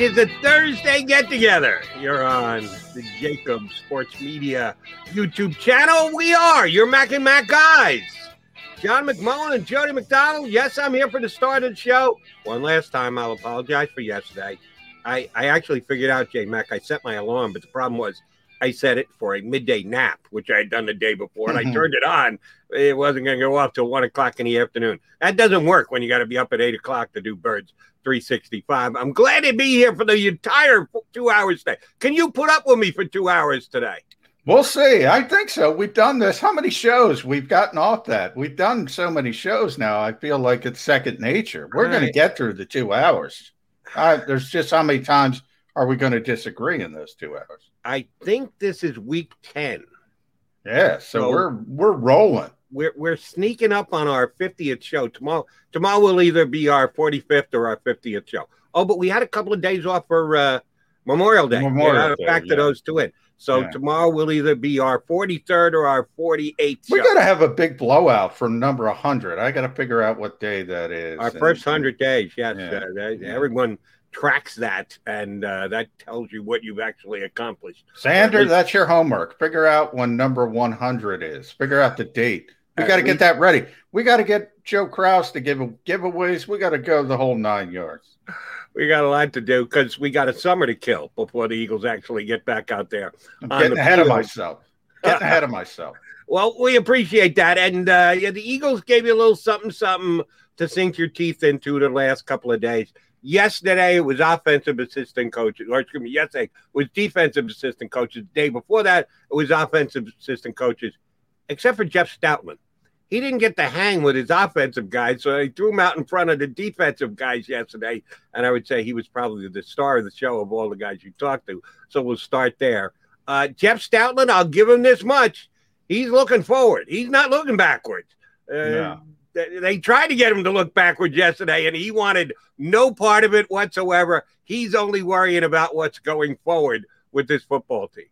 It's a Thursday get together. You're on the Jakib Sports Media YouTube channel. We are your Mac and Mac guys. John McMullen and Jody McDonald. Yes, I'm here for the start of the show. One last time, I'll apologize for yesterday. I, I actually figured out, J Mac, I set my alarm, but the problem was I set it for a midday nap, which I had done the day before, and I turned it on. It wasn't going to go off till one o'clock in the afternoon. That doesn't work when you got to be up at eight o'clock to do birds 365. I'm glad to be here for the entire two hours today. Can you put up with me for two hours today? We'll see. I think so. We've done this. How many shows we've gotten off that? We've done so many shows now. I feel like it's second nature. We're going to get through the two hours. Uh, there's just how many times are we going to disagree in those two hours? I think this is week 10. Yeah, so, so we're we're rolling. We're we're sneaking up on our 50th show. Tomorrow tomorrow will either be our 45th or our 50th show. Oh, but we had a couple of days off for uh, Memorial Day. Memorial yeah, Day, factor yeah. those two in. So yeah. tomorrow will either be our 43rd or our 48th. We got to have a big blowout for number 100. I got to figure out what day that is. Our and, first 100 days. Yes. Uh, they, everyone tracks that, and uh, that tells you what you've actually accomplished. Sander, least, that's your homework. Figure out when number 100 is. Figure out the date. We got to get that ready. We got to get Joe Kraus to give giveaways. We got to go the whole nine yards. We got a lot to do because we got a summer to kill before the Eagles actually get back out there. I'm getting the ahead field. of myself. Getting ahead of myself. Well, we appreciate that, and uh, yeah, the Eagles gave you a little something, something to sink your teeth into the last couple of days. Yesterday it was offensive assistant coaches, or excuse me, yesterday it was defensive assistant coaches. The day before that it was offensive assistant coaches, except for Jeff Stoutland. He didn't get the hang with his offensive guys, so he threw him out in front of the defensive guys yesterday. And I would say he was probably the star of the show of all the guys you talked to. So we'll start there. Uh, Jeff Stoutland, I'll give him this much. He's looking forward. He's not looking backwards. Uh, yeah they tried to get him to look backwards yesterday, and he wanted no part of it whatsoever. He's only worrying about what's going forward with this football team.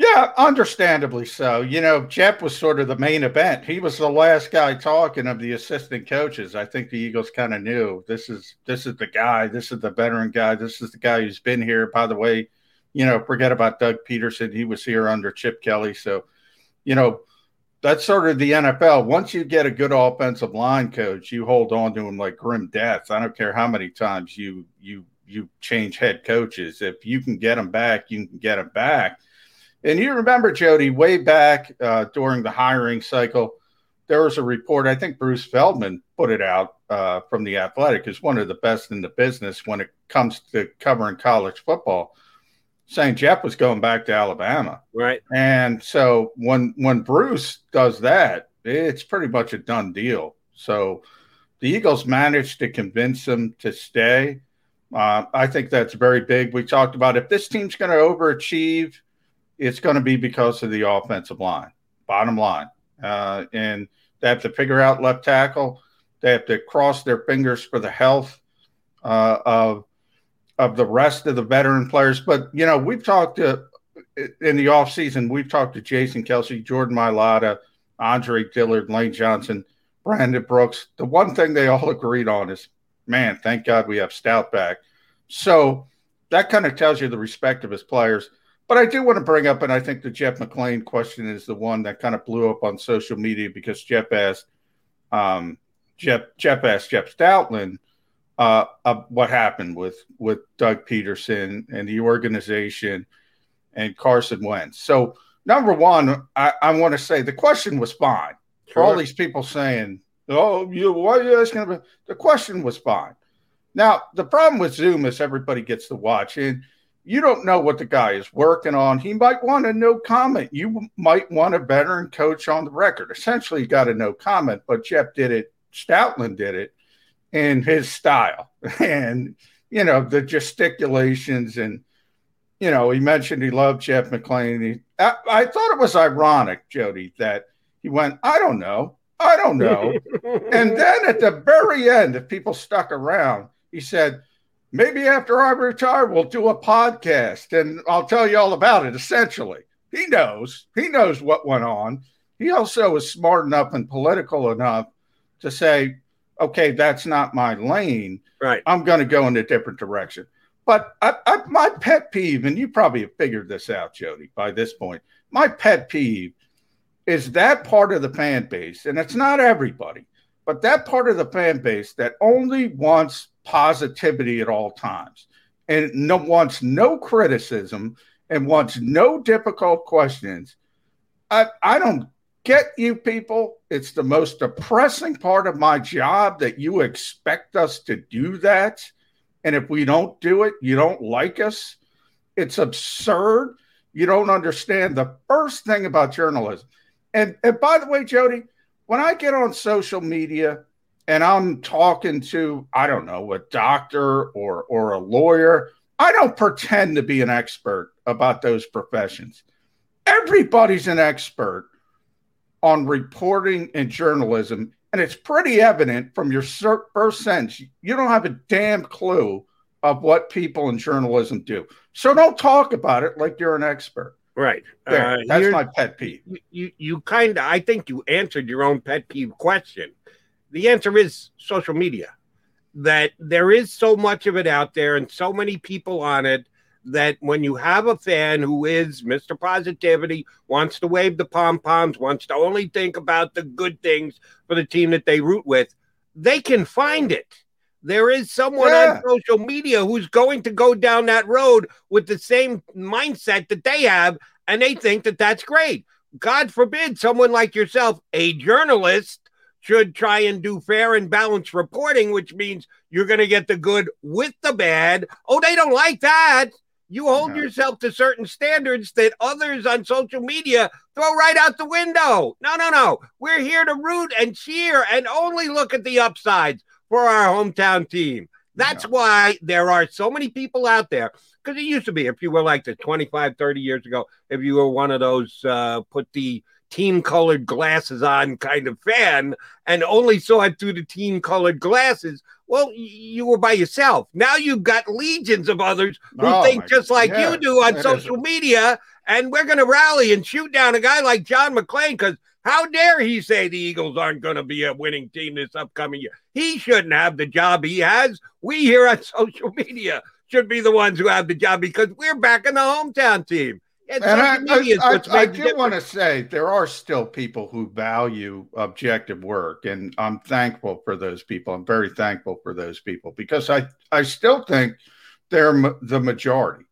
Yeah, understandably so. You know, Jeff was sort of the main event. He was the last guy talking of the assistant coaches. I think the Eagles kind of knew this is this is the guy, this is the veteran guy, this is the guy who's been here. By the way, you know, forget about Doug Pederson. He was here under Chip Kelly. So, you know, that's sort of the NFL. Once you get a good offensive line coach, you hold on to him like grim death. I don't care how many times you you you change head coaches. If you can get them back, you can get them back. And you remember Jody way back uh, during the hiring cycle, there was a report. I think Bruce Feldman put it out uh, from the Athletic is one of the best in the business when it comes to covering college football saying Jeff was going back to Alabama. Right. And so when when Bruce does that, it's pretty much a done deal. So the Eagles managed to convince him to stay. Uh, I think that's very big. We talked about if this team's going to overachieve, it's going to be because of the offensive line. Bottom line, uh, and they have to figure out left tackle. They have to cross their fingers for the health uh, of of the rest of the veteran players. But you know, we've talked to in the offseason, we've talked to Jason Kelce, Jordan Mailata, Andre Dillard, Lane Johnson, Brandon Brooks. The one thing they all agreed on is, man, thank God we have Stout back. So that kind of tells you the respect of his players. But I do want to bring up, and I think the Jeff McLane question is the one that kind of blew up on social media because Jeff asked, um, Jeff Jeff asked Jeff Stoutland uh, uh, what happened with with Doug Pederson and the organization and Carson Wentz. So number one, I, I want to say the question was fine sure. for all these people saying, "Oh, you why are you asking?" About? The question was fine. Now the problem with Zoom is everybody gets to watch and you don't know what the guy is working on. He might want a no comment. You might want a veteran coach on the record. Essentially, you got a no comment, but Jeff did it. Stoutland did it in his style. And, you know, the gesticulations and, you know, he mentioned he loved Jeff McLane. He, I, I thought it was ironic, Jody, that he went, I don't know. I don't know. and then at the very end, if people stuck around, he said, maybe after I retire, we'll do a podcast and I'll tell you all about it. Essentially, he knows, he knows what went on. He also was smart enough and political enough to say, okay, that's not my lane. Right. I'm going to go in a different direction. But I, I, my pet peeve, and you probably have figured this out, Jody, by this point, my pet peeve is that part of the fan base, and it's not everybody, but that part of the fan base that only wants positivity at all times and no, wants no criticism and wants no difficult questions. I, I don't get you people. It's the most depressing part of my job that you expect us to do that. And if we don't do it, you don't like us. It's absurd. You don't understand the first thing about journalism. And, and by the way, Jody, when I get on social media and I'm talking to, I don't know, a doctor or, or a lawyer, I don't pretend to be an expert about those professions. Everybody's an expert on reporting and journalism. And it's pretty evident from your first sentence, you don't have a damn clue of what people in journalism do. So don't talk about it like you're an expert. Right. There, uh, that's my pet peeve. You, you kind of, I think you answered your own pet peeve question. The answer is social media. That there is so much of it out there and so many people on it that when you have a fan who is Mr. Positivity, wants to wave the pom poms, wants to only think about the good things for the team that they root with, they can find it. There is someone yeah. on social media who's going to go down that road with the same mindset that they have, and they think that that's great. God forbid someone like yourself, a journalist, should try and do fair and balanced reporting, which means you're going to get the good with the bad. Oh, they don't like that. You hold yourself to certain standards that others on social media throw right out the window. No, no, no. We're here to root and cheer and only look at the upsides for our hometown team. That's why there are so many people out there. Because it used to be, if you were like the 25, 30 years ago, if you were one of those uh, put the team colored glasses on kind of fan and only saw it through the team colored glasses, well, you were by yourself. Now you've got legions of others who oh think just like yeah, you do on social is. media, and we're going to rally and shoot down a guy like John McLane because how dare he say the Eagles aren't going to be a winning team this upcoming year? He shouldn't have the job he has. We here on social media should be the ones who have the job because we're back in the hometown team. And, and I, I, I, I do want to say there are still people who value objective work, and I'm thankful for those people. I'm very thankful for those people because I, I still think they're the majority,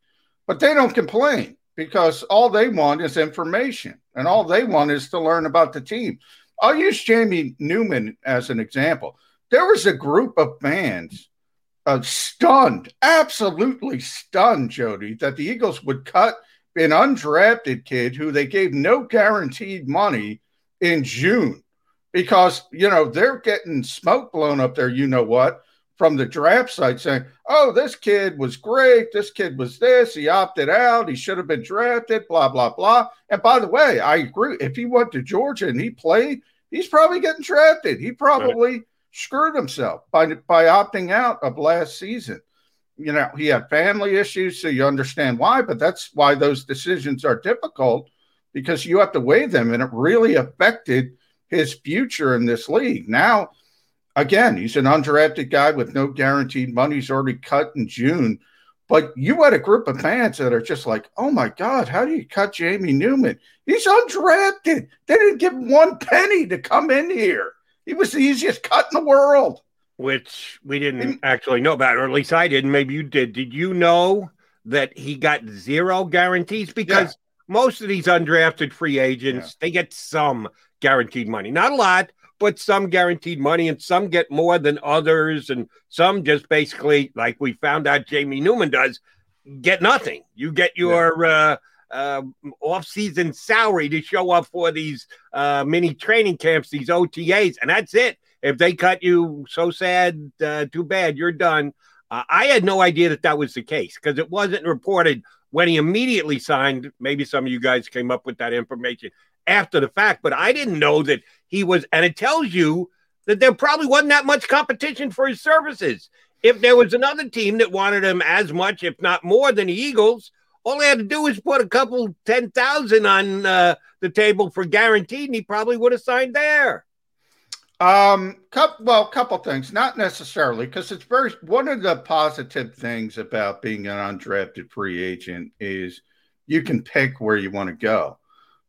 but they don't complain because all they want is information and all they want is to learn about the team. I'll use Jamie Newman as an example. There was a group of fans uh, stunned, absolutely stunned, Jody, that the Eagles would cut – an undrafted kid who they gave no guaranteed money in June because, you know, they're getting smoke blown up there, you know what, from the draft site saying, oh, this kid was great. This kid was this. He opted out. He should have been drafted, blah, blah, blah. And by the way, I agree. If he went to Georgia and he played, he's probably getting drafted. He probably. Right screwed himself by by opting out of last season. You know, he had family issues, so you understand why, but that's why those decisions are difficult because you have to weigh them, and it really affected his future in this league. Now, again, he's an undrafted guy with no guaranteed money. He's already cut in June. But you had a group of fans that are just like, oh my God, how do you cut Jamie Newman? He's undrafted. They didn't give him one penny to come in here. He was the easiest cut in the world. Which we didn't and, actually know about, or at least I didn't. Maybe you did. Did you know that he got zero guarantees? Because yeah. most of these undrafted free agents, yeah. they get some guaranteed money. Not a lot, but some guaranteed money, and some get more than others, and some just basically, like we found out Jamie Newman does, get nothing. You get your yeah. uh, uh, off-season salary to show up for these uh, mini training camps, these OTAs, and that's it. If they cut you, so sad, uh, too bad, you're done. Uh, I had no idea that that was the case because it wasn't reported when he immediately signed. Maybe some of you guys came up with that information after the fact, but I didn't know that he was, and it tells you that there probably wasn't that much competition for his services. If there was another team that wanted him as much, if not more, than the Eagles, all he had to do was put a couple ten thousand on uh, the table for guaranteed, and he probably would have signed there. Um, couple, well, couple things, not necessarily, because it's very one of the positive things about being an undrafted free agent is you can pick where you want to go.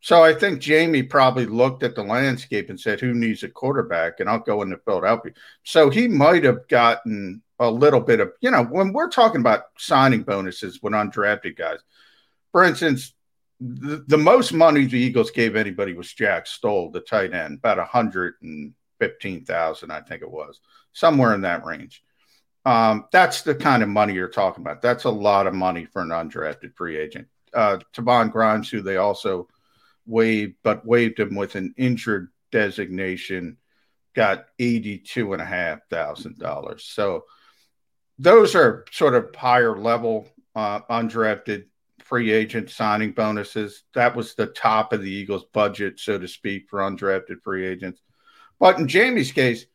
So I think Jamie probably looked at the landscape and said, "Who needs a quarterback?" And I'll go into Philadelphia. So he might have gotten a little bit of, you know, when we're talking about signing bonuses when undrafted guys. For instance, the, the most money the Eagles gave anybody was Jack Stoll, the tight end, about a hundred and fifteen thousand, I think it was, somewhere in that range. Um, that's the kind of money you're talking about. That's a lot of money for an undrafted free agent. Uh, Grimes, who they also waived, but waived him with an injured designation, got eighty-two and a half thousand dollars. So those are sort of higher level uh, undrafted free agent signing bonuses. That was the top of the Eagles' budget, so to speak, for undrafted free agents. But in Jamie's case,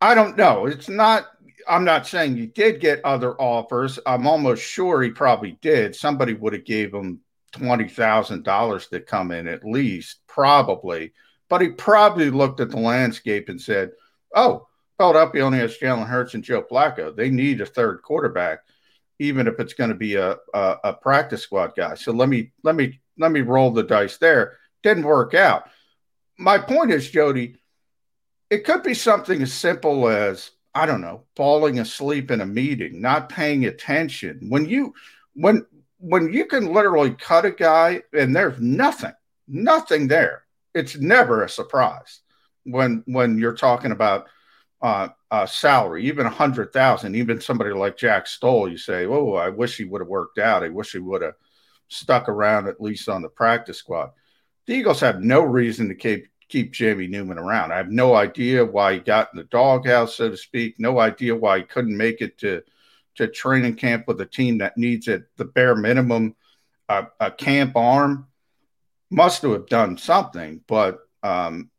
I don't know. It's not. I'm not saying he did get other offers. I'm almost sure he probably did. Somebody would have gave him twenty thousand dollars to come in at least, probably. But he probably looked at the landscape and said, "Oh, Philadelphia only has Jalen Hurts and Joe Flacco. They need a third quarterback, even if it's going to be a, a, a practice squad guy. So let me let me let me roll the dice there. Didn't work out. My point is, Jody, it could be something as simple as I don't know, falling asleep in a meeting, not paying attention. When you when when you can literally cut a guy and there's nothing, nothing there, it's never a surprise when when you're talking about uh, uh, salary, even a hundred thousand, even somebody like Jack Stoll, you say, "Oh, I wish he would have worked out. I wish he would have stuck around at least on the practice squad." The Eagles have no reason to keep keep Jamie Newman around. I have no idea why he got in the doghouse, so to speak. No idea why he couldn't make it to to training camp with a team that needs at the bare minimum uh, a camp arm. Must have done something, but um,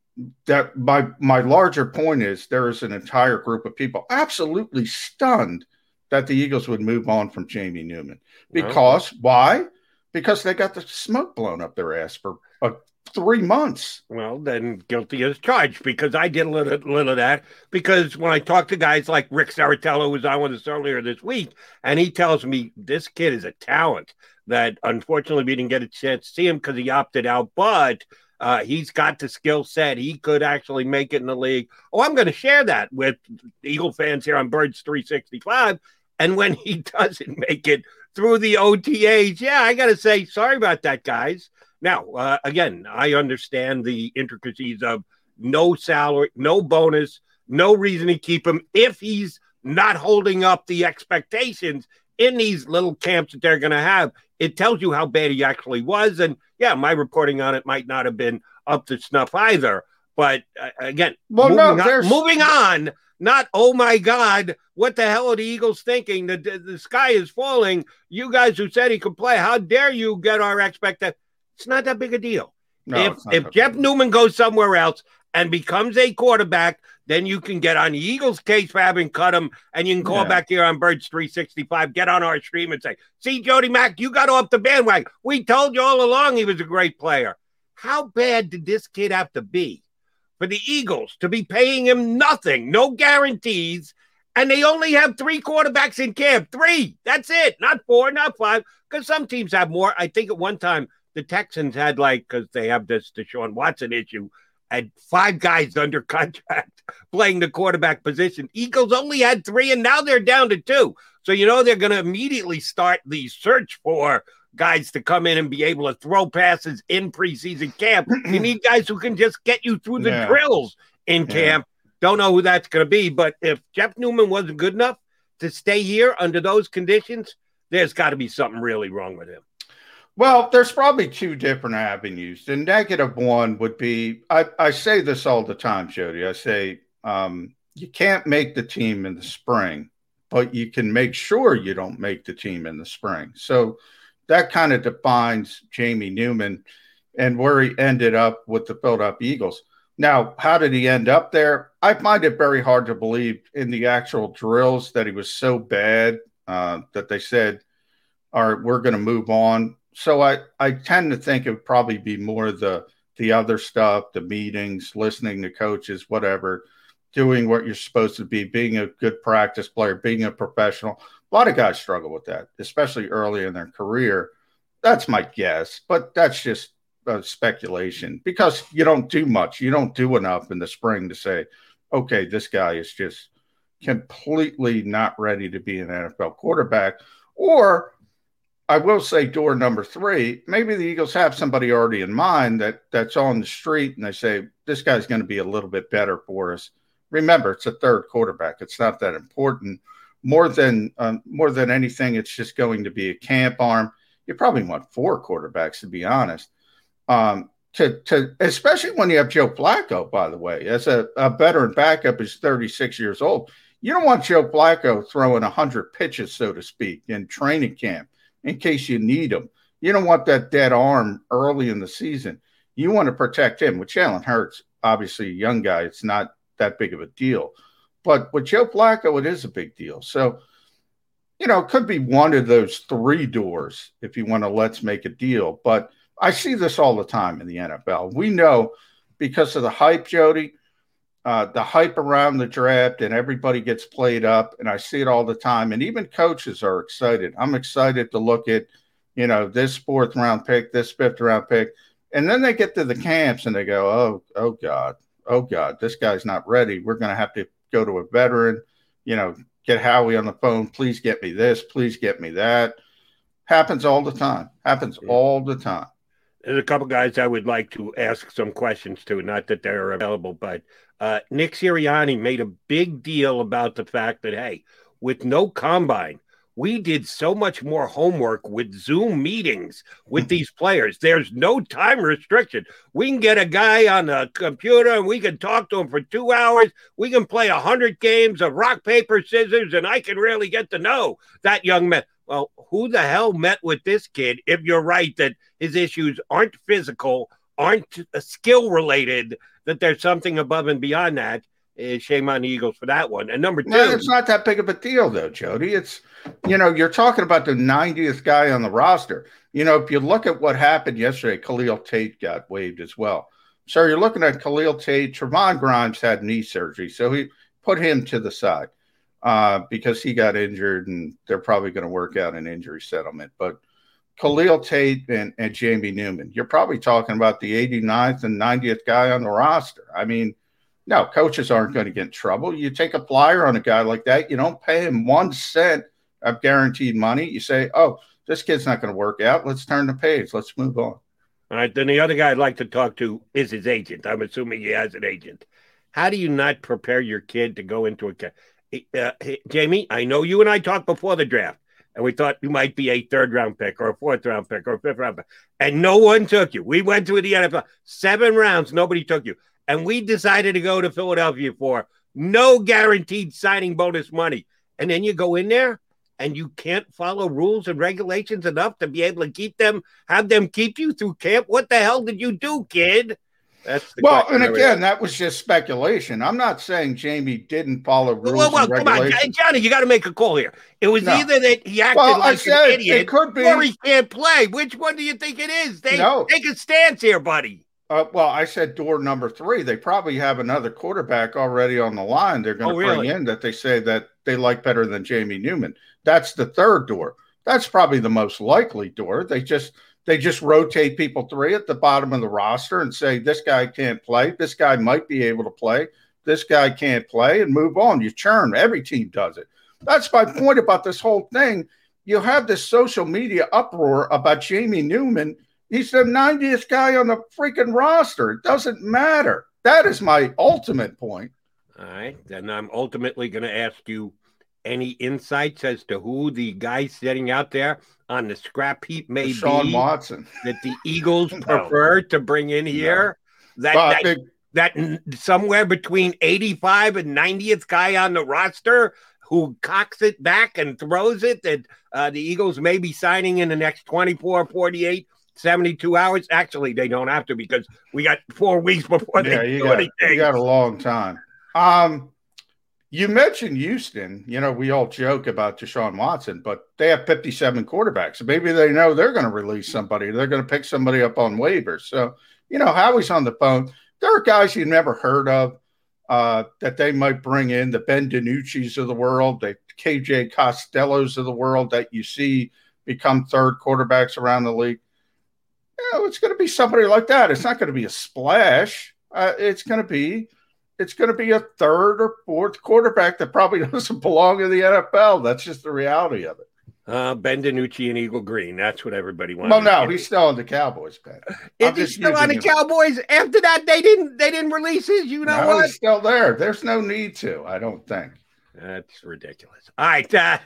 that my my larger point is there is an entire group of people absolutely stunned that the Eagles would move on from Jamie Newman because why? Because they got the smoke blown up their ass for a three months. Well, then guilty as charged because I did a little, little of that. Because when I talk to guys like Rick Saratello, who was on with us earlier this week, and he tells me this kid is a talent that unfortunately we didn't get a chance to see him because he opted out, but uh, he's got the skill set. He could actually make it in the league. Oh, I'm going to share that with Eagle fans here on Birds 365. And when he doesn't make it through the OTAs, yeah, I got to say, sorry about that, guys. Now, uh, again, I understand the intricacies of no salary, no bonus, no reason to keep him if he's not holding up the expectations in these little camps that they're going to have. It tells you how bad he actually was. And yeah, my reporting on it might not have been up to snuff either. But uh, again, well, moving, no, on, moving on, not oh my God, what the hell are the Eagles thinking? The, the, the sky is falling. You guys who said he could play, how dare you get our expectations? It's not that big a deal. No, if if Jeff Newman goes somewhere else and becomes a quarterback then you can get on the Eagles case for having cut him, and you can call yeah. back here on Birds 365, get on our stream and say, see, Jody Mack, you got off the bandwagon. We told you all along he was a great player. How bad did this kid have to be for the Eagles to be paying him nothing, no guarantees, and they only have three quarterbacks in camp? Three. That's it. Not four, not five, because some teams have more. I think at one time the Texans had like, because they have this Deshaun Watson issue, had five guys under contract playing the quarterback position. Eagles only had three, and now they're down to two. So you know they're going to immediately start the search for guys to come in and be able to throw passes in preseason camp. you need guys who can just get you through the yeah. drills in yeah. camp. Don't know who that's going to be, but if Jeff Newman wasn't good enough to stay here under those conditions, there's got to be something really wrong with him. Well, there's probably two different avenues. The negative one would be I, I say this all the time, Jody. I say um, you can't make the team in the spring, but you can make sure you don't make the team in the spring. So that kind of defines Jamie Newman and where he ended up with the Philadelphia Eagles. Now, how did he end up there? I find it very hard to believe in the actual drills that he was so bad uh, that they said, all right, we're going to move on so I, I tend to think it would probably be more the the other stuff, the meetings, listening to coaches, whatever, doing what you're supposed to be, being a good practice player, being a professional. A lot of guys struggle with that, especially early in their career. That's my guess, but that's just speculation because you don't do much. You don't do enough in the spring to say, okay, this guy is just completely not ready to be an NFL quarterback. Or I will say door number three, maybe the Eagles have somebody already in mind that that's on the street and they say, this guy's going to be a little bit better for us. Remember, it's a third quarterback. It's not that important. More than um, more than anything, it's just going to be a camp arm. You probably want four quarterbacks, to be honest. Um, to, to especially when you have Joe Flacco, by the way, as a, a veteran backup is 36 years old. You don't want Joe Flacco throwing 100 pitches, so to speak, in training camp in case you need him. You don't want that dead arm early in the season. You want to protect him. With Jalen Hurts, obviously a young guy, it's not that big of a deal. But with Joe Flacco, it is a big deal. So, you know, it could be one of those three doors if you want to let's make a deal. But I see this all the time in the NFL. We know because of the hype, Jody, uh, the hype around the draft and everybody gets played up and i see it all the time and even coaches are excited. I'm excited to look at you know this fourth round pick this fifth round pick and then they get to the camps and they go oh oh god oh god this guy's not ready. We're going to have to go to a veteran you know get howie on the phone. Please get me this. Please get me that. Happens all the time. Happens all the time there's a couple guys I would like to ask some questions to. Not that they're available, but uh, Nick Sirianni made a big deal about the fact that hey, with no combine, we did so much more homework with Zoom meetings with these players. There's no time restriction. We can get a guy on a computer and we can talk to him for two hours. We can play a hundred games of rock, paper, scissors, and I can really get to know that young man. Well, who the hell met with this kid if you're right that his issues aren't physical, aren't skill related, that there's something above and beyond that? Uh, shame on the Eagles for that one. And number two, no, it's not that big of a deal, though, Jody. It's you know you're talking about the 90th guy on the roster. You know, if you look at what happened yesterday, Khalil Tate got waived as well. So you're looking at Khalil Tate. Trevon Grimes had knee surgery, so he put him to the side uh, because he got injured and they're probably going to work out an injury settlement. But Khalil Tate and, and Jamie Newman, you're probably talking about the 89th and 90th guy on the roster. I mean, no, coaches aren't going to get in trouble. You take a flyer on a guy like that, you don't pay him one cent of guaranteed money. You say, oh, this kid's not going to work out. Let's turn the page. Let's move on. All right. Then the other guy I'd like to talk to is his agent. I'm assuming he has an agent. How do you not prepare your kid to go into a uh, Jamie, I know you and I talked before the draft, and we thought you might be a third round pick or a fourth round pick or a fifth round pick, and no one took you. We went to the NFL seven rounds, nobody took you, and we decided to go to Philadelphia for no guaranteed signing bonus money, and then you go in there and you can't follow rules and regulations enough to be able to keep them, have them keep you through camp. What the hell did you do, kid? That's well, and again, that was just speculation. I'm not saying Jamie didn't follow rules well, well, and. Come on, Johnny, you got to make a call here. It was no. either that he acted well, like an idiot, could be. or he can't play. Which one do you think it is? They no. take a stance here, buddy. Uh, well, I said door number three. They probably have another quarterback already on the line. They're going to oh, really? bring in that they say that they like better than Jamie Newman. That's the third door. That's probably the most likely door. They just they just rotate people three at the bottom of the roster and say, this guy can't play. This guy might be able to play. This guy can't play and move on. You churn. Every team does it. That's my point about this whole thing. You have this social media uproar about Jamie Newman. He's the 90th guy on the freaking roster. It doesn't matter. That is my ultimate point. All right. Then I'm ultimately going to ask you any insights as to who the guy sitting out there on the scrap heap may Sean be Watson that the Eagles prefer to bring in here. No. That, well, that, that somewhere between 85 and 90th guy on the roster who cocks it back and throws it that uh, the Eagles may be signing in the next 24, 48, 72 hours. Actually, they don't have to because we got four weeks before yeah, they you do got, anything. You got a long time. Um, you mentioned Houston. You know, we all joke about Deshaun Watson, but they have 57 quarterbacks. maybe they know they're going to release somebody. They're going to pick somebody up on waivers. So, you know, Howie's on the phone. There are guys you never heard of uh, that they might bring in, the Ben DiNucci's of the world, the KJ Costellos of the world that you see become third quarterbacks around the league. You know, it's going to be somebody like that. It's not going to be a splash. Uh, it's going to be – it's going to be a third or fourth quarterback that probably doesn't belong in the NFL. That's just the reality of it. Uh, ben DiNucci and Eagle Green. That's what everybody wants. Well, no, he's still on the Cowboys, Ben. Is he still on the him. Cowboys? After that, they didn't they didn't release his. You know no, what? He's still there. There's no need to. I don't think. That's ridiculous. All right. Uh,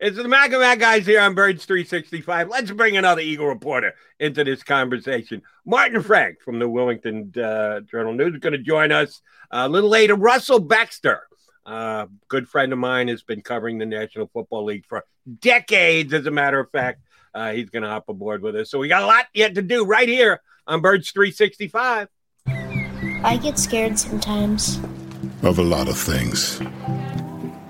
it's the Mac and Mac guys here on Birds 365. Let's bring another Eagle reporter into this conversation. Martin Frank from the Wilmington uh, Journal News is going to join us a little later. Russell Baxter, uh, good friend of mine, has been covering the National Football League for decades, as a matter of fact. Uh, he's going to hop aboard with us. So we got a lot yet to do right here on Birds 365. I get scared sometimes. Of a lot of things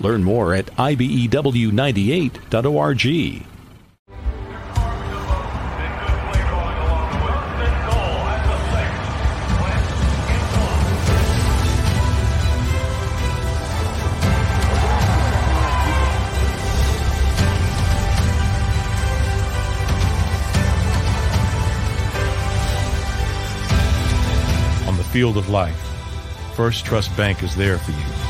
Learn more at ibew98.org. On the field of life, First Trust Bank is there for you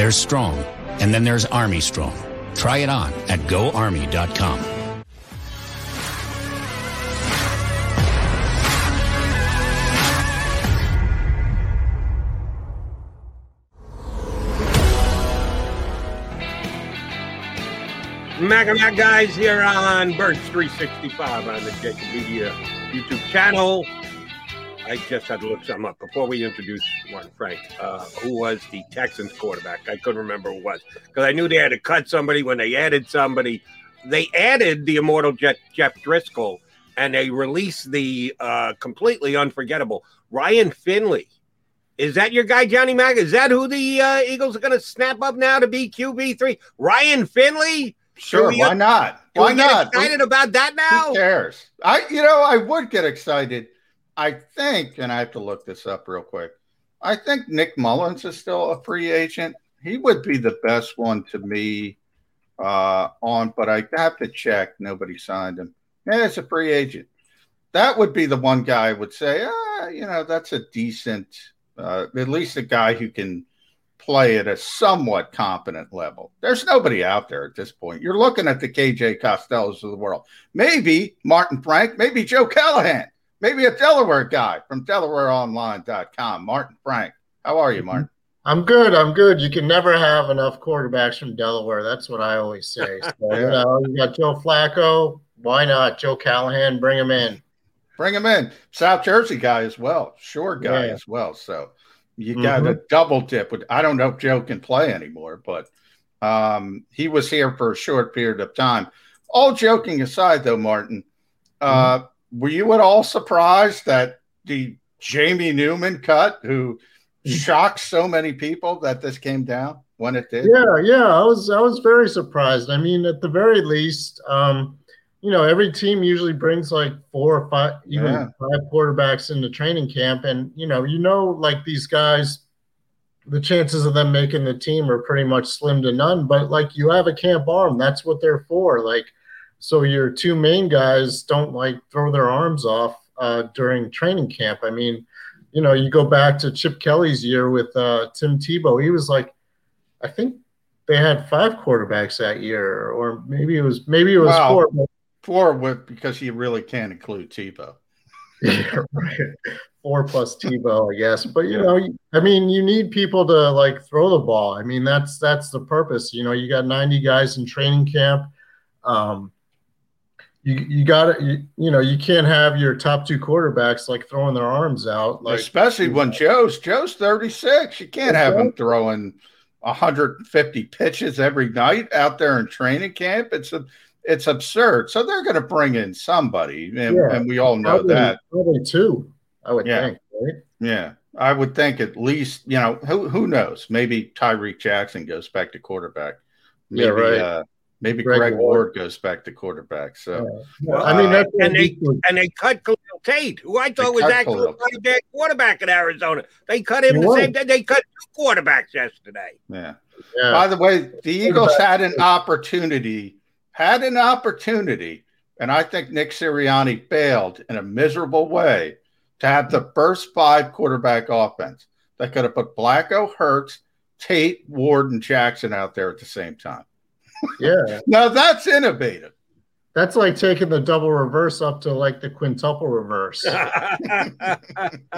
There's Strong, and then there's Army Strong. Try it on at goarmy.com. Mac and Mac guys here on Birds 365 on the Jakib Media YouTube channel. I just had to look some up before we introduce one, Frank, uh, who was the Texans quarterback. I couldn't remember who it was because I knew they had to cut somebody when they added somebody. They added the immortal Jeff, Jeff Driskel and they released the uh, completely unforgettable Ryan Finley. Is that your guy, Johnny Mack? Is that who the uh, Eagles are going to snap up now to be QB3? Ryan Finley? Sure, why not? Why not? excited about that now? Who cares? I, you know, I would get excited. I think, and I have to look this up real quick. I think Nick Mullens is still a free agent. He would be the best one to me uh, on, but I have to check. Nobody signed him. Yeah, it's a free agent. That would be the one guy I would say, ah, you know, that's a decent, uh, at least a guy who can play at a somewhat competent level. There's nobody out there at this point. You're looking at the KJ Costellos of the world. Maybe Martin Frank, maybe Joe Callahan, maybe a Delaware guy from DelawareOnline.com. Martin Frank. How are you, Martin? I'm good. I'm good. You can never have enough quarterbacks from Delaware. That's what I always say. So, Yeah. you know, you got Joe Flacco. Why not? Joe Callahan, bring him in. Bring him in. South Jersey guy as well. Shore guy Yeah. as well. So you got Mhm. a double dip. With, I don't know if Joe can play anymore, but um, he was here for a short period of time. All joking aside, though, Martin, uh, were you at all surprised that the Jamie Newman cut, who shocked so many people, that this came down when it did? Yeah, yeah. I was I was very surprised. I mean, at the very least, um, you know, every team usually brings like four or five, even Yeah. five quarterbacks into training camp, and you know, you know, like these guys, the chances of them making the team are pretty much slim to none. But like, you have a camp arm. That's what they're for. Like, so your two main guys don't like throw their arms off uh, during training camp. I mean, you know, you go back to Chip Kelly's year with uh, Tim Tebow. He was like, I think they had five quarterbacks that year, or maybe it was maybe it was Wow. four. but- Four with because you really can't include Tebow. Yeah, right. Four plus Tebow, I guess. But you know, I mean, you need people to like throw the ball. I mean, that's that's the purpose. You know, you got 90 guys in training camp. Um, you you got to you, you know you can't have your top two quarterbacks like throwing their arms out. Like Especially when Joe's Joe's 36. You can't have him throwing 150 pitches every night out there in training camp. It's a it's absurd. So they're going to bring in somebody, and, Yeah. and we all know probably, that. probably two. I would Yeah. think, right? Yeah, I would think at least you know who who knows. Maybe Tyree Jackson goes back to quarterback. Maybe, Yeah, right. Uh, maybe Greg Greg, Ward. Ward goes back to quarterback. So Well, I mean, uh, that's and they and they cut Khalil Tate, who I thought was actually Khalil. a pretty bad quarterback in Arizona. They cut him He the was. same day they cut two quarterbacks yesterday. Yeah. Yeah. By the way, the Eagles had an opportunity, had an opportunity, and I think Nick Sirianni failed in a miserable way to have the first five quarterback offense. that could have put Flacco, Hurts, Tate, Ward, and Jackson out there at the same time. Yeah. Now that's innovative. That's like taking the double reverse up to like the quintuple reverse.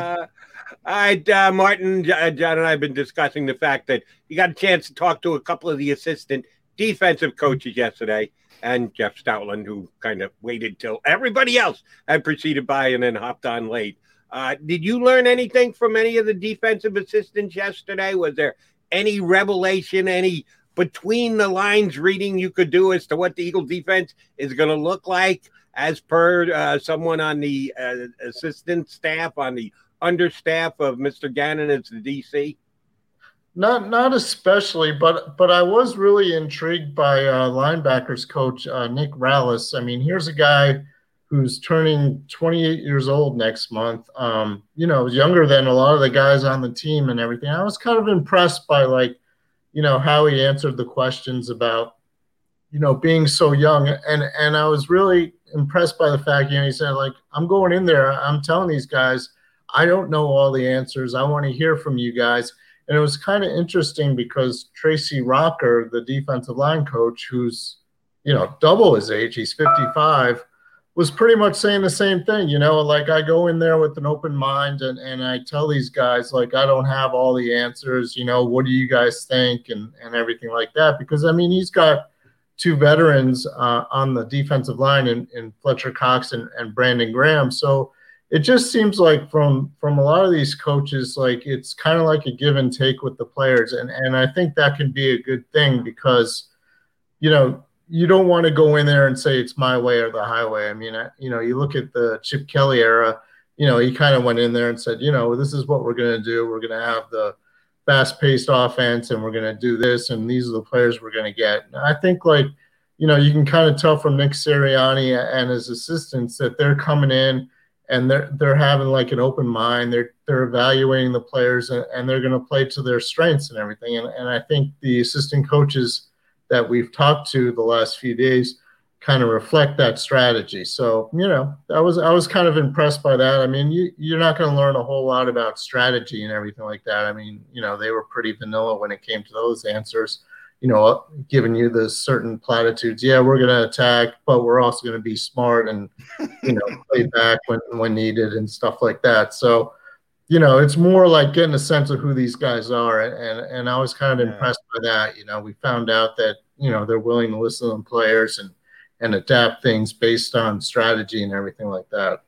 All right, uh, Martin, uh, John, and I have been discussing the fact that you got a chance to talk to a couple of the assistant defensive coaches yesterday, and Jeff Stoutland, who kind of waited till everybody else had proceeded by and then hopped on late. Uh, did you learn anything from any of the defensive assistants yesterday? Was there any revelation, any between the lines reading you could do as to what the Eagle defense is going to look like, as per uh, someone on the uh, assistant staff, on the understaff of Mr. Gannon as the DC? Not not especially, but but I was really intrigued by uh, linebackers coach uh, Nick Rallis. I mean, here's a guy who's turning 28 years old next month. Um, you know, younger than a lot of the guys on the team and everything. I was kind of impressed by like, you know, how he answered the questions about, you know, being so young, and and I was really impressed by the fact, you know, he said like, I'm going in there, I'm telling these guys, I don't know all the answers. I want to hear from you guys. And it was kind of interesting because Tracy Rocker, the defensive line coach, who's, you know, double his age, he's 55, was pretty much saying the same thing. You know, like I go in there with an open mind and, and I tell these guys, like, I don't have all the answers. You know, what do you guys think? And, and everything like that. Because, I mean, he's got two veterans uh, on the defensive line in, in Fletcher Cox and, and Brandon Graham. So, it just seems like from from a lot of these coaches like it's kind of like a give and take with the players and and i think that can be a good thing because you know you don't want to go in there and say it's my way or the highway i mean you know you look at the chip kelly era you know he kind of went in there and said you know this is what we're going to do we're going to have the fast paced offense and we're going to do this and these are the players we're going to get and i think like you know you can kind of tell from nick sirianni and his assistants that they're coming in and they're they're having like an open mind. They're they're evaluating the players and, and they're going to play to their strengths and everything. And and I think the assistant coaches that we've talked to the last few days kind of reflect that strategy. So you know, I was I was kind of impressed by that. I mean, you you're not going to learn a whole lot about strategy and everything like that. I mean, you know, they were pretty vanilla when it came to those answers you know, giving you the certain platitudes. Yeah, we're going to attack, but we're also going to be smart and, you know, play back when, when needed and stuff like that. So, you know, it's more like getting a sense of who these guys are. And, and I was kind of yeah. impressed by that. You know, we found out that, you know, they're willing to listen to the players and, and adapt things based on strategy and everything like that.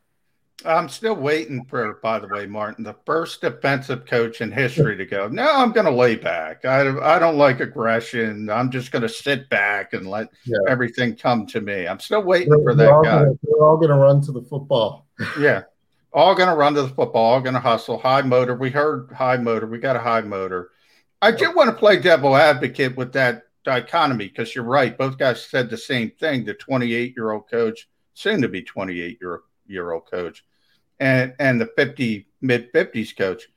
I'm still waiting for, by the way, Martin, the first defensive coach in history to go. No, I'm going to lay back. I, I don't like aggression. I'm just going to sit back and let yeah. everything come to me. I'm still waiting we're, for that we're guy. Gonna, we're all going to run to the football. yeah, all going to run to the football. All going to hustle. High motor. We heard high motor. We got a high motor. I do want to play devil advocate with that dichotomy because you're right. Both guys said the same thing. The 28 year old coach, soon to be 28 year year old coach and and the 50 mid 50s coach.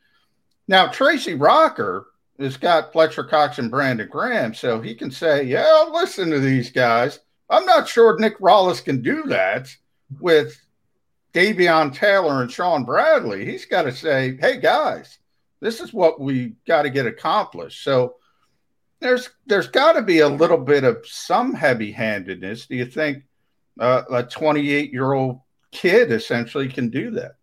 Now Tracy Rocker has got Fletcher Cox and Brandon Graham, so he can say, "Yeah, I'll listen to these guys." I'm not sure Nick Rallis can do that with Davion Taylor and Shaun Bradley. He's got to say, "Hey guys, this is what we got to get accomplished." So there's there's got to be a little bit of some heavy-handedness. Do you think uh, a 28 year old kid essentially can do that.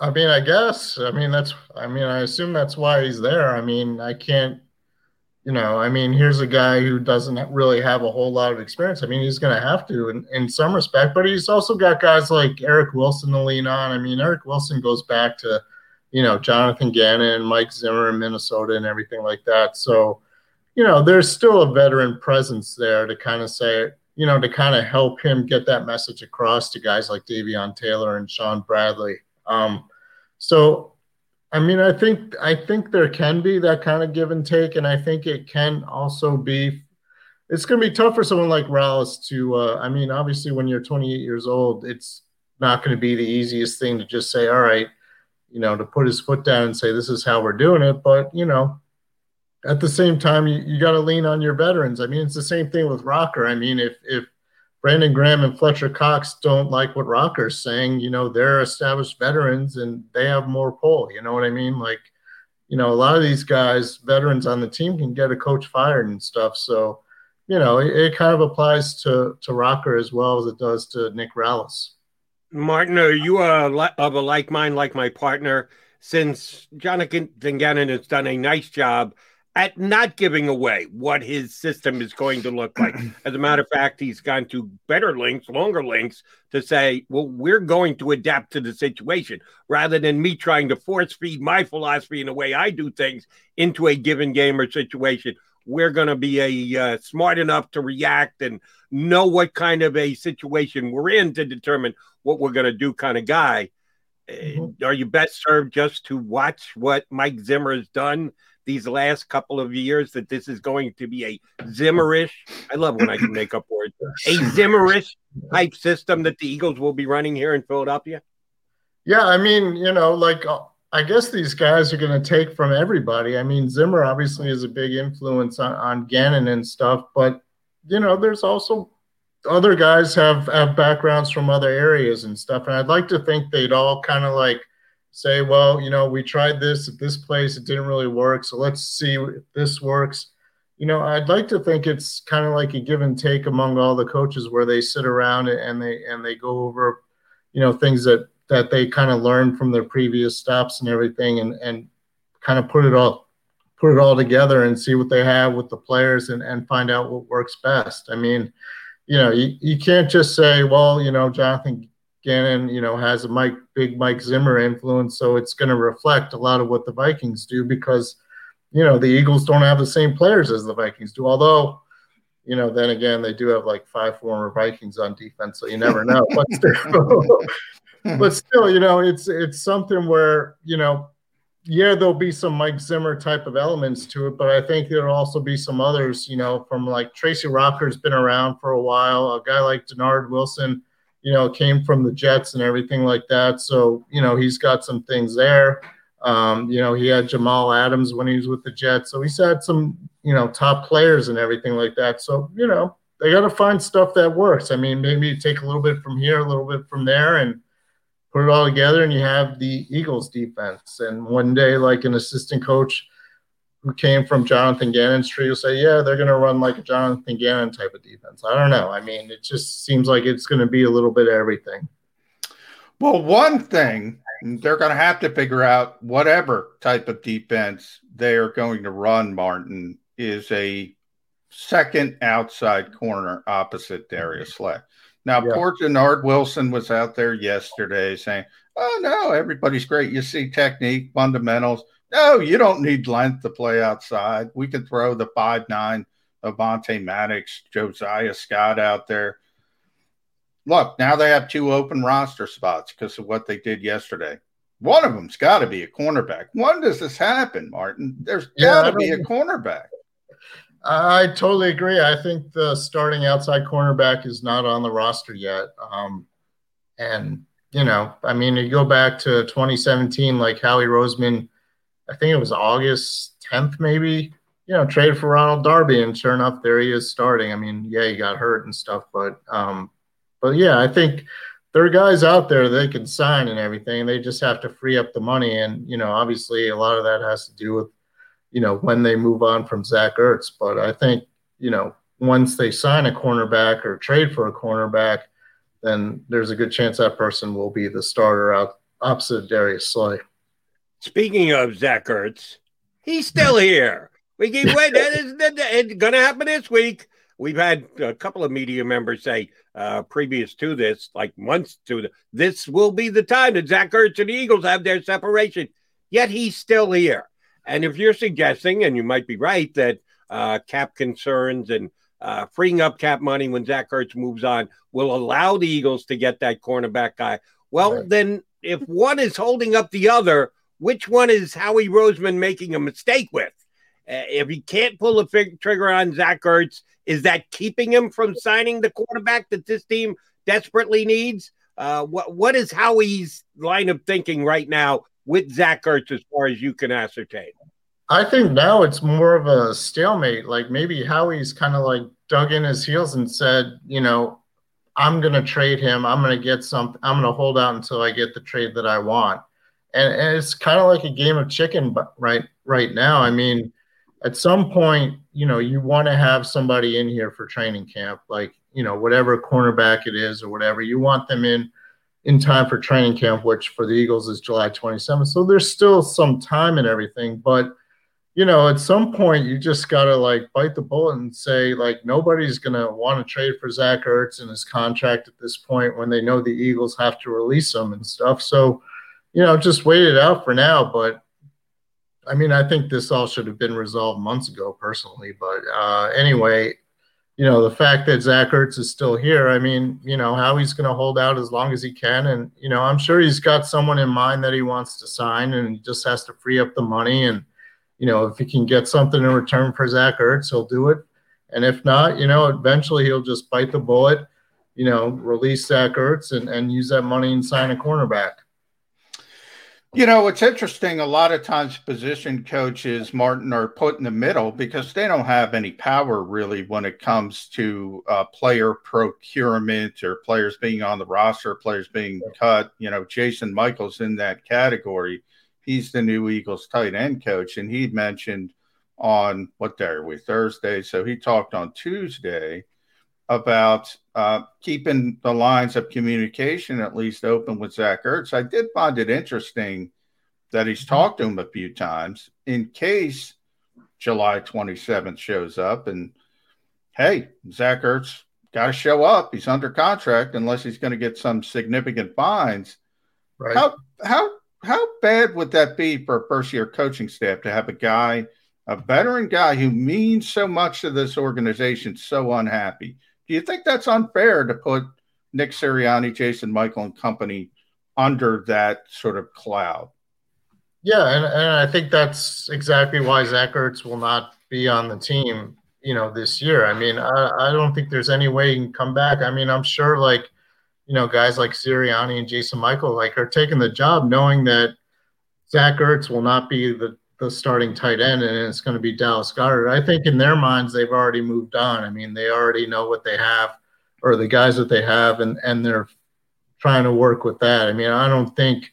I mean, I guess. I mean, that's. I mean, I assume that's why he's there. I mean, I can't. You know, I mean, here's a guy who doesn't really have a whole lot of experience. I mean, he's going to have to in, in some respect, but he's also got guys like Eric Wilson to lean on. I mean, Eric Wilson goes back to, you know, Jonathan Gannon, Mike Zimmer in Minnesota, and everything like that. So, you know, there's still a veteran presence there to kind of say, you know, to kind of help him get that message across to guys like Davion Taylor and Shaun Bradley. Um, so, I mean, I think I think there can be that kind of give and take, and I think it can also be. It's going to be tough for someone like Rallis to. Uh, I mean, obviously, when you're 28 years old, it's not going to be the easiest thing to just say, "All right," you know, to put his foot down and say, "This is how we're doing it." But you know, at the same time, you, you got to lean on your veterans. I mean, it's the same thing with Rocker. I mean, if if Brandon Graham and Fletcher Cox don't like what Rocker's saying, you know, they're established veterans and they have more pull. You know what I mean? Like, you know, a lot of these guys, veterans on the team, can get a coach fired and stuff. So, you know, it, it kind of applies to to Rocker as well as it does to Nick Rallis. Martin, are you a, of a like mind like my partner? Since Jonathan Gannon has done a nice job at not giving away what his system is going to look like. As a matter of fact, he's gone to better links, longer links to say, well, we're going to adapt to the situation rather than me trying to force feed my philosophy and the way I do things into a given game or situation. We're going to be a uh, smart enough to react and know what kind of a situation we're in to determine what we're going to do kind of guy. Mm-hmm. Are you best served just to watch what Mike Zimmer has done these last couple of years? That this is going to be a Zimmerish. I love when I can make up words. A Zimmerish type system that the Eagles will be running here in Philadelphia. Yeah, I mean, you know, like uh, I guess these guys are going to take from everybody. I mean, Zimmer obviously is a big influence on, on Gannon and stuff, but you know, there's also other guys have have backgrounds from other areas and stuff, and I'd like to think they'd all kind of like say, well, you know, we tried this at this place, it didn't really work, so let's see if this works. You know, I'd like to think it's kind of like a give and take among all the coaches where they sit around and they and they go over, you know, things that that they kind of learned from their previous stops and everything and and kind of put it all put it all together and see what they have with the players and, and find out what works best. I mean, you know, you, you can't just say, well, you know, Jonathan Gannon, you know, has a Mike big Mike Zimmer influence, so it's going to reflect a lot of what the Vikings do because, you know, the Eagles don't have the same players as the Vikings do. Although, you know, then again, they do have like five former Vikings on defense, so you never know. but still, but still, you know, it's it's something where you know, yeah, there'll be some Mike Zimmer type of elements to it, but I think there'll also be some others, you know, from like Tracy Rocker's been around for a while, a guy like Dennard Wilson, you know, came from the Jets and everything like that, so you know, he's got some things there. Um, you know, he had Jamal Adams when he was with the Jets, so he's had some, you know, top players and everything like that. So you know, they got to find stuff that works. I mean, maybe take a little bit from here, a little bit from there, and put it all together and you have the Eagles defense. And one day, like an assistant coach who came from Jonathan Gannon's tree will say, yeah, they're going to run like a Jonathan Gannon type of defense. I don't know. I mean, it just seems like it's going to be a little bit of everything. Well, one thing they're going to have to figure out whatever type of defense they are going to run, Martin, is a second outside corner opposite Darius Slay. Now, yeah. poor Dennard Wilson was out there yesterday saying, Oh, no, everybody's great. You see technique, fundamentals. No, you don't need length to play outside. We can throw the five nine Avonte Maddox, Josiah Scott out there. Look, now they have two open roster spots because of what they did yesterday. One of them's got to be a cornerback. When does this happen, Martin? There's got to be a cornerback. I totally agree. I think the starting outside cornerback is not on the roster yet. Um, and, you know, I mean, you go back to 2017, like Howie Roseman, I think it was August 10th, maybe, you know, trade for Ronald Darby. And sure enough, there he is starting. I mean, yeah, he got hurt and stuff, but, um, but yeah, I think there are guys out there they can sign and everything. They just have to free up the money. And, you know, obviously a lot of that has to do with you know, when they move on from Zach Ertz. But I think, you know, once they sign a cornerback or trade for a cornerback, then there's a good chance that person will be the starter out opposite Darius Slay. Speaking of Zach Ertz, he's still here. We keep waiting. it's going to happen this week. We've had a couple of media members say uh, previous to this, like months to the, this will be the time that Zach Ertz and the Eagles have their separation. Yet he's still here. And if you're suggesting, and you might be right, that uh, cap concerns and uh, freeing up cap money when Zach Ertz moves on will allow the Eagles to get that cornerback guy. Well, right. then if one is holding up the other, which one is Howie Roseman making a mistake with? Uh, if he can't pull the fig- trigger on Zach Ertz, is that keeping him from signing the quarterback that this team desperately needs? Uh, what what is Howie's line of thinking right now with Zach Ertz as far as you can ascertain? I think now it's more of a stalemate. Like maybe Howie's kind of like dug in his heels and said, you know, I'm going to trade him. I'm going to get some. I'm going to hold out until I get the trade that I want. And, and it's kind of like a game of chicken, right right now. I mean, at some point, you know, you want to have somebody in here for training camp, like you know, whatever cornerback it is or whatever. You want them in in time for training camp, which for the Eagles is July 27th. So there's still some time and everything, but you know, at some point you just gotta like bite the bullet and say like nobody's gonna want to trade for Zach Ertz in his contract at this point when they know the Eagles have to release him and stuff. So, you know, just wait it out for now. But I mean, I think this all should have been resolved months ago, personally. But uh, anyway, you know, the fact that Zach Ertz is still here, I mean, you know, how he's going to hold out as long as he can. And, you know, I'm sure he's got someone in mind that he wants to sign and he just has to free up the money. And, you know, if he can get something in return for Zach Ertz, he'll do it. And if not, you know, eventually he'll just bite the bullet, you know, release Zach Ertz and, and use that money and sign a cornerback. You know, it's interesting. A lot of times, position coaches, Martin, are put in the middle because they don't have any power really when it comes to uh, player procurement or players being on the roster, players being cut. You know, Jason Michaels in that category. He's the new Eagles tight end coach, and he mentioned on what day are we? Thursday. So he talked on Tuesday about uh, keeping the lines of communication at least open with Zach Ertz. I did find it interesting that he's talked to him a few times in case July 27th shows up and hey, Zach Ertz got to show up. He's under contract unless he's going to get some significant fines. Right. How how how bad would that be for a first year coaching staff to have a guy, a veteran guy who means so much to this organization, so unhappy? Do you think that's unfair to put Nick Sirianni, Jason Michael, and company under that sort of cloud? Yeah, and, and I think that's exactly why Zach Ertz will not be on the team, you know, this year. I mean, I, I don't think there's any way he can come back. I mean, I'm sure like, you know, guys like Sirianni and Jason Michael like are taking the job knowing that Zach Ertz will not be the the starting tight end, and it's going to be Dallas Goedert. I think in their minds they've already moved on. I mean, they already know what they have, or the guys that they have, and and they're trying to work with that. I mean, I don't think.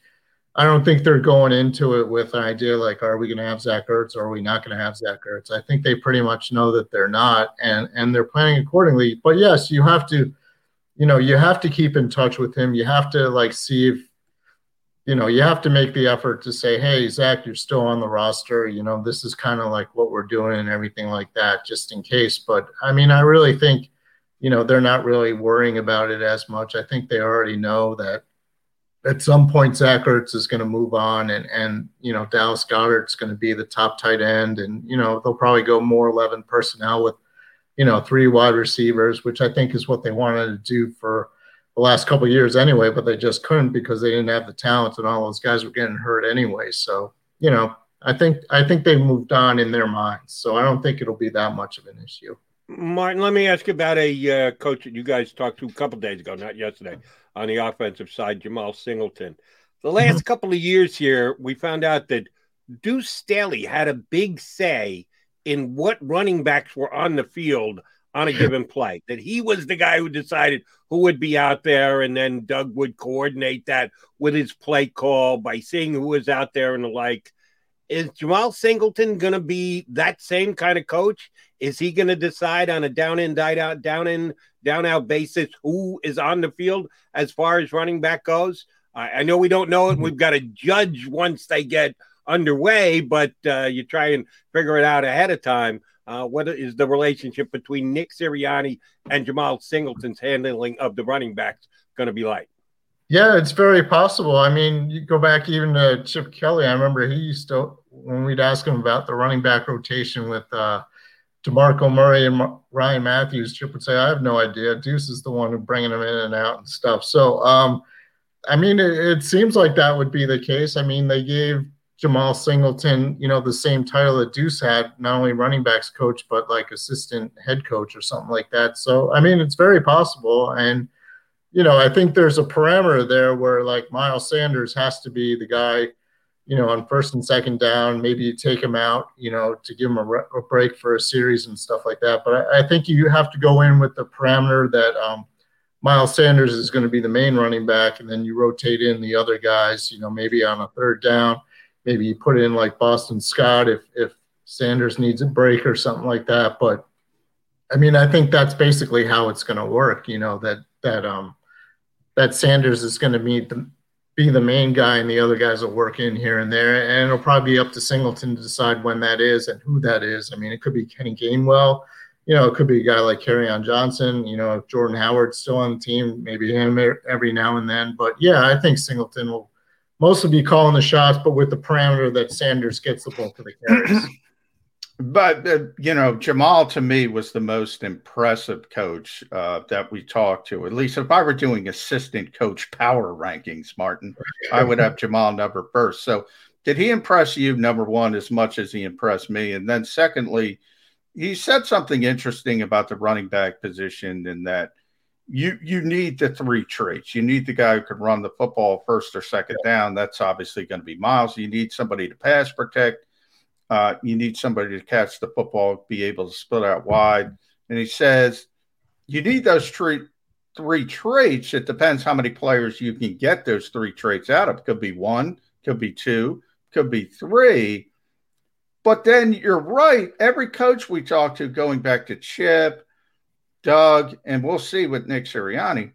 I don't think they're going into it with an idea like, are we going to have Zach Ertz or are we not going to have Zach Ertz? I think they pretty much know that they're not, and and they're planning accordingly. But yes, you have to, you know, you have to keep in touch with him. You have to like see if you know, you have to make the effort to say, hey, Zach, you're still on the roster. You know, this is kind of like what we're doing and everything like that, just in case. But I mean, I really think, you know, they're not really worrying about it as much. I think they already know that at some point Zach Ertz is going to move on and, and, you know, Dallas Goedert's going to be the top tight end. And, you know, they'll probably go more 11 personnel with, you know, three wide receivers, which I think is what they wanted to do for – the last couple years anyway, but they just couldn't because they didn't have the talent and all those guys were getting hurt anyway. So, you know, I think I think they moved on in their minds. So I don't think it'll be that much of an issue. Martin, let me ask you about a uh, coach that you guys talked to a couple days ago, not yesterday, on the offensive side, Jemal Singleton. The last mm-hmm. couple of years here, we found out that Deuce Staley had a big say in what running backs were on the field on a given play. That he was the guy who decided who would be out there, and then Doug would coordinate that with his play call by seeing who was out there and the like. Is Jemal Singleton going to be that same kind of coach? Is he going to decide on a down in, out, down in, down out basis who is on the field as far as running back goes? I, I know we don't know it. We've got to judge once they get underway, but uh, you try and figure it out ahead of time. Uh, what is the relationship between Nick Sirianni and Jemal Singleton's handling of the running backs going to be like? Yeah, it's very possible. I mean, you go back even to Chip Kelly. I remember he used to, when we'd ask him about the running back rotation with uh, DeMarco Murray and Ryan Mathews. Chip would say, I have no idea. Deuce is the one who bringing them in and out and stuff. So, um, I mean, it, it seems like that would be the case. I mean, they gave Jemal Singleton, you know, the same title that Deuce had, not only running backs coach, but like assistant head coach or something like that. So, I mean, it's very possible. And, you know, I think there's a parameter there where like Miles Sanders has to be the guy, you know, on first and second down. Maybe you take him out, you know, to give him a, re- a break for a series and stuff like that. But I, I, think you have to go in with the parameter that um, Miles Sanders is going to be the main running back, and then you rotate in the other guys, you know, maybe on a third down maybe you put in like Boston Scott if if Sanders needs a break or something like that. But I mean, I think that's basically how it's going to work. You know that that um that Sanders is going to be the be the main guy, and the other guys will work in here and there, and it'll probably be up to Singleton to decide when that is and who that is. I mean, it could be Kenny Gainwell. You know, it could be a guy like on Johnson. You know, if Jordan Howard's still on the team, maybe him every now and then. But yeah, I think Singleton will mostly be calling the shots, but with the parameter that Sanders gets the bulk of the carries. But uh, you know, Jemal to me was the most impressive coach uh, that we talked to. At least if I were doing assistant coach power rankings, Martin, I would have Jemal number first. So, did he impress you number one as much as he impressed me? And then secondly, he said something interesting about the running back position in that you you need the three traits. You need the guy who can run the football first or second down. That's obviously going to be Miles. You need somebody to pass protect uh, you need somebody to catch the football, be able to split out wide. And he says you need those three three traits. It depends how many players you can get those three traits out of. Could be one, could be two, could be three. But then you're right. Every coach we talk to, going back to Chip, Doug, and we'll see with Nick Sirianni,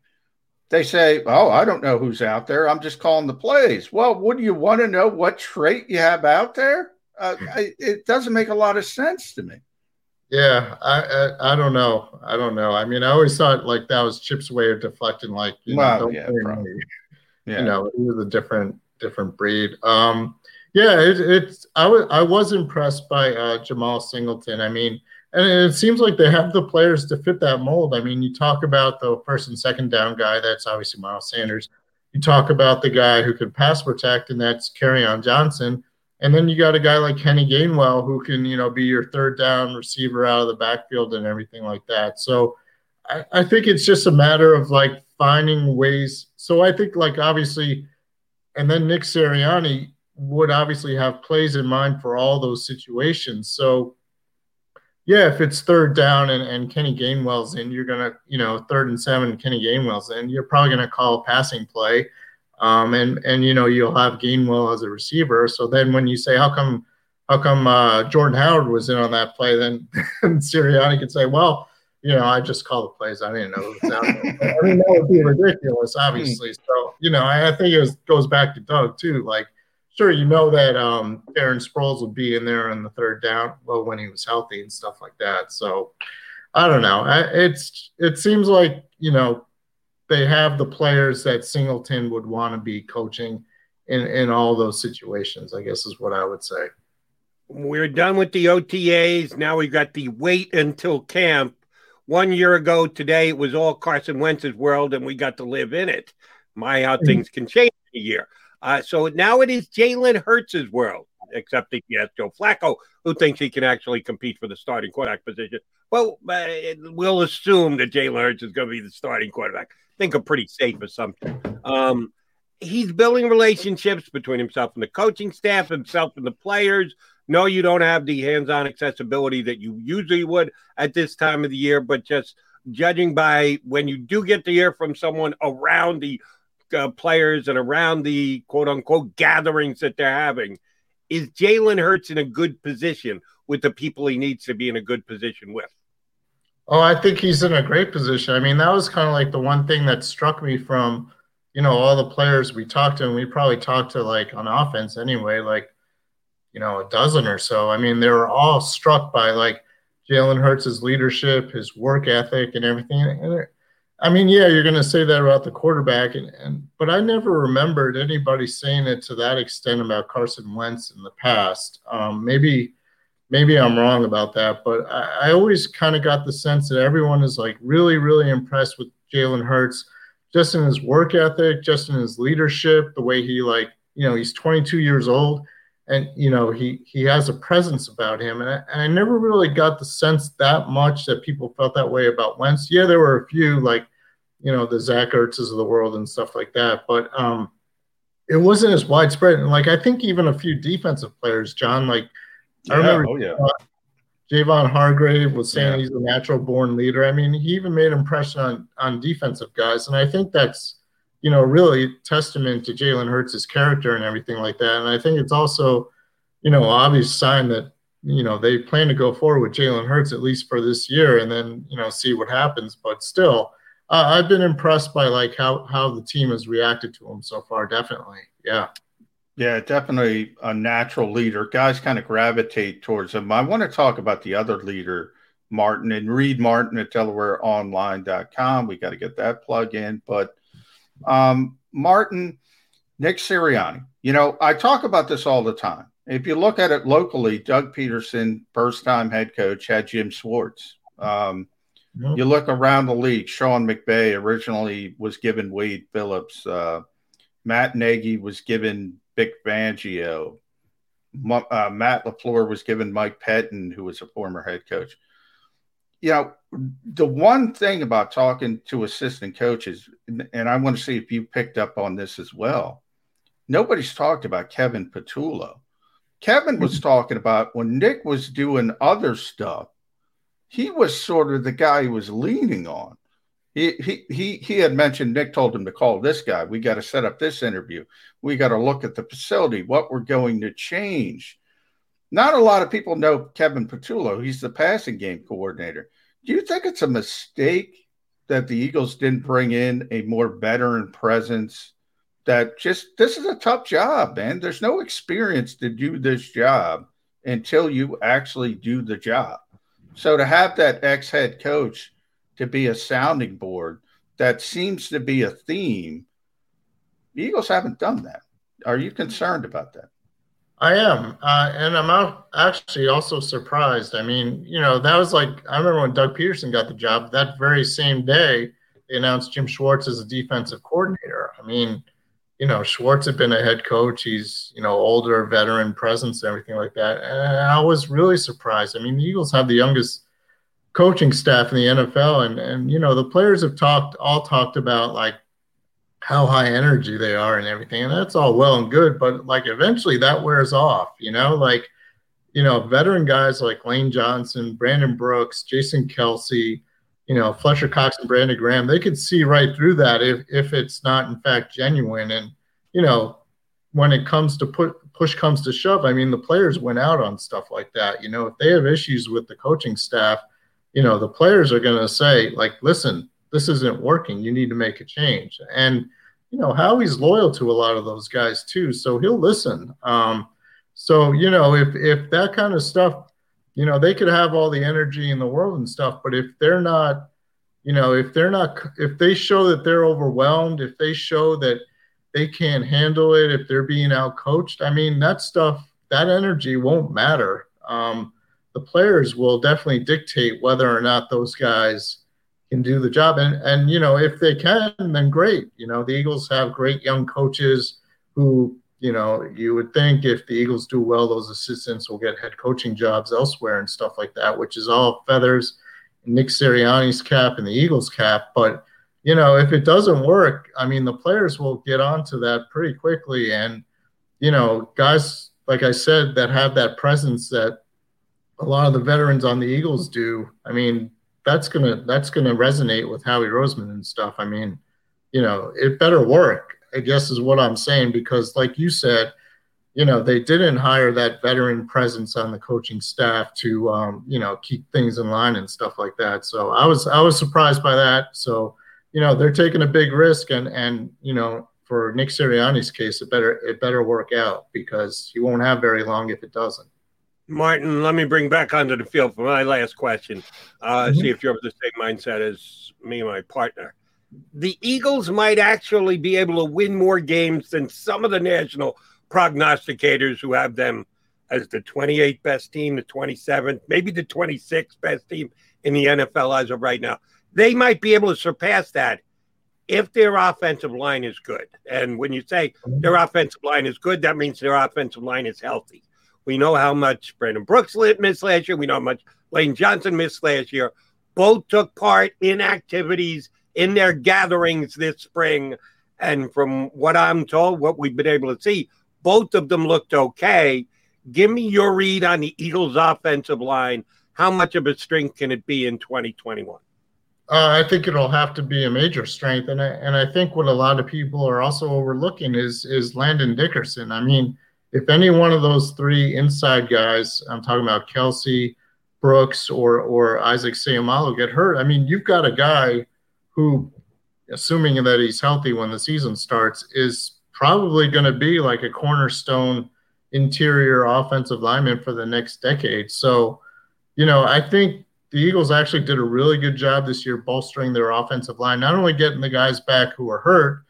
they say, Oh, I don't know who's out there. I'm just calling the plays. Well, would you want to know what trait you have out there? uh, I, it doesn't make a lot of sense to me. Yeah, I, I, I don't know. I don't know. I mean, I always thought like that was Chip's way of deflecting. Like, you well, know, yeah, yeah, you know, he was a different different breed. Um, yeah, it, it's I was I was impressed by uh, Jemal Singleton. I mean, and it seems like they have the players to fit that mold. I mean, you talk about the first and second down guy. That's obviously Miles Sanders. You talk about the guy who can pass protect, and that's on Johnson and then you got a guy like Kenny Gainwell who can, you know, be your third down receiver out of the backfield and everything like that. So I, I think it's just a matter of like finding ways. So I think like obviously, and then Nick Sirianni would obviously have plays in mind for all those situations. So yeah, if it's third down and, and Kenny Gainwell's in, you're gonna, you know, third and seven, Kenny Gainwell's in, you're probably gonna call a passing play um, and and you know you'll have Gainwell as a receiver. So then when you say how come how come uh, Jordan Howard was in on that play, then Sirianni could say, well, you know, I just called the plays. I didn't know it was out there. I mean, that would be ridiculous, obviously. So you know, I, I think it was, goes back to Doug too. Like, sure, you know that um, Darren Sproles would be in there on the third down, well, when he was healthy and stuff like that. So I don't know. It's it seems like you know they have the players that Singleton would want to be coaching in in all those situations. I guess is what I would say. We're done with the OTAs. Now we've got the wait until camp. One year ago today, it was all Carson Wentz's world, and we got to live in it. My, how mm-hmm. things can change in a year. Uh, so now it is Jalen Hurts' world, except he has Joe Flacco, who thinks he can actually compete for the starting quarterback position. Well, uh, we'll assume that Jalen Hurts is going to be the starting quarterback I think a pretty safe assumption. Um, he's building relationships between himself and the coaching staff, himself and the players. No, you don't have the hands-on accessibility that you usually would at this time of the year, but just judging by when you do get to hear from someone around the uh, players and around the quote-unquote gatherings that they're having, is Jalen Hurts in a good position with the people he needs to be in a good position with? Oh, I think he's in a great position. I mean, that was kind of like the one thing that struck me from, you know, all the players we talked to, and we probably talked to like on offense anyway, like, you know, a dozen or so. I mean, they were all struck by like Jalen Hurts' leadership, his work ethic, and everything. And I mean, yeah, you're going to say that about the quarterback, and, and but I never remembered anybody saying it to that extent about Carson Wentz in the past. Um, maybe maybe I'm wrong about that, but I, I always kind of got the sense that everyone is like really, really impressed with Jalen Hurts, just in his work ethic, just in his leadership, the way he like, you know, he's 22 years old, and you know he he has a presence about him, and I, and I never really got the sense that much that people felt that way about Wentz. Yeah, there were a few like, you know, the Zach Ertzes of the world and stuff like that, but um, it wasn't as widespread. And like I think even a few defensive players, John, like I remember oh, yeah. Javon Hargrave was saying yeah. he's a natural born leader. I mean, he even made impression on on defensive guys, and I think that's you know really testament to Jalen Hurts' character and everything like that. And I think it's also you know obvious sign that you know they plan to go forward with Jalen Hurts at least for this year, and then you know see what happens. But still, uh, I've been impressed by like how how the team has reacted to him so far. Definitely, yeah. Yeah, definitely a natural leader. Guys kind of gravitate towards him. I want to talk about the other leader, Martin, and read Martin at DelawareOnline.com. We got to get that plug in. But um, Martin, Nick Sirianni, you know, I talk about this all the time. If you look at it locally, Doug Pederson, first time head coach, had Jim Schwartz. Um, yep. You look around the league, Sean McVay originally was given Wade Phillips. Uh, Matt Nagy was given Vic Fangio. Uh, Matt LaFleur was given Mike Pettine, who was a former head coach. You know, the one thing about talking to assistant coaches, and I want to see if you picked up on this as well, nobody's talked about Kevin Patullo. Kevin was talking about when Nick was doing other stuff, he was sort of the guy he was leaning on. He, he, he, he had mentioned Nick told him to call this guy. We got to set up this interview. We got to look at the facility, what we're going to change. Not a lot of people know Kevin Patullo. He's the passing game coordinator. Do you think it's a mistake that the Eagles didn't bring in a more veteran presence that just this is a tough job, man. There's no experience to do this job until you actually do the job. So to have that ex head coach to be a sounding board that seems to be a theme, the Eagles haven't done that. Are you concerned about that? I am, uh, and I'm actually also surprised. I mean, you know, that was like I remember when Doug Pederson got the job. That very same day, they announced Jim Schwartz as a defensive coordinator. I mean, you know, Schwartz had been a head coach. He's, you know, older, veteran presence, and everything like that. And I was really surprised. I mean, the Eagles have the youngest coaching staff in the NFL, and and you know, the players have talked all talked about like how high energy they are and everything, and that's all well and good. But like eventually that wears off. You know, like you know, veteran guys like Lane Johnson, Brandon Brooks, Jason Kelce, you know, Fletcher Cox and Brandon Graham, they could see right through that if if it's not in fact genuine. And you know, when it comes to put push comes to shove, I mean, the players went out on stuff like that. You know, if they have issues with the coaching staff, you know, the players are going to say like, listen, this isn't working. You need to make a change. And you know, Howie's loyal to a lot of those guys too, so he'll listen. Um, so you know, if if that kind of stuff you know, they could have all the energy in the world and stuff, but if they're not, you know, if they're not, if they show that they're overwhelmed, if they show that they can't handle it, if they're being out coached, I mean, that stuff, that energy won't matter. Um, the players will definitely dictate whether or not those guys can do the job. And, and, you know, if they can, then great. You know, the Eagles have great young coaches who you know, you would think if the Eagles do well, those assistants will get head coaching jobs elsewhere and stuff like that, which is all feathers Nick Sirianni's cap and the Eagles cap. But you know, if it doesn't work, I mean, the players will get onto that pretty quickly. And you know, guys like I said that have that presence that a lot of the veterans on the Eagles do. I mean, that's gonna that's gonna resonate with Howie Roseman and stuff. I mean, you know, it better work. I guess is what I'm saying because, like you said, you know they didn't hire that veteran presence on the coaching staff to um, you know keep things in line and stuff like that. So I was I was surprised by that. So you know they're taking a big risk and and you know for Nick Sirianni's case it better it better work out because he won't have very long if it doesn't. Martin, let me bring back onto the field for my last question. Uh, mm-hmm. See if you're of the same mindset as me and my partner the Eagles might actually be able to win more games than some of the national prognosticators who have them as the 28th best team, the 27th, maybe the 26th best team in the NFL as of right now. They might be able to surpass that if their offensive line is good. And when you say their offensive line is good, that means their offensive line is healthy. We know how much Brandon Brooks missed last year. We know how much Lane Johnson missed last year. Both took part in activities in their gatherings this spring. And from what I'm told, what we've been able to see, both of them looked okay. Give me your read on the Eagles' offensive line. How much of a strength can it be in 2021? Uh, I think it'll have to be a major strength, and I and I think what a lot of people are also overlooking is is Landon Dickerson. I mean, if any one of those three inside guys, I'm talking about Kelce, Brooks, or or Isaac Seumalo get hurt, I mean, you've got a guy who, assuming that he's healthy when the season starts, is probably going to be like a cornerstone interior offensive lineman for the next decade. So, you know, I think the Eagles actually did a really good job this year bolstering their offensive line, not only getting the guys back who are hurt,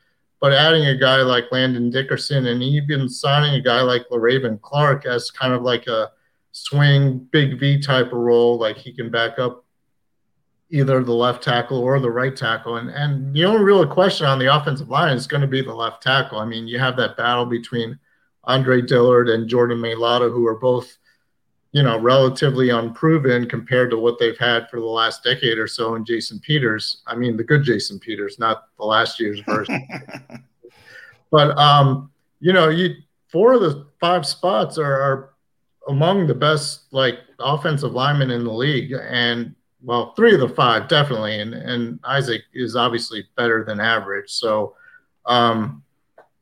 but adding a guy like Landon Dickerson and even signing a guy like Le'Raven Clark as kind of like a swing big V type of role, like he can back up either the left tackle or the right tackle. And and the only real question on the offensive line is going to be the left tackle. I mean, you have that battle between Andre Dillard and Jordan Mailata, who are both, you know, relatively unproven compared to what they've had for the last decade or so. And Jason Peters, I mean, the good Jason Peters, not the last year's version. but um, you know, you four of the five spots are, are among the best like offensive linemen in the league, and well, three of the five definitely, and and Isaac is obviously better than average. So, um,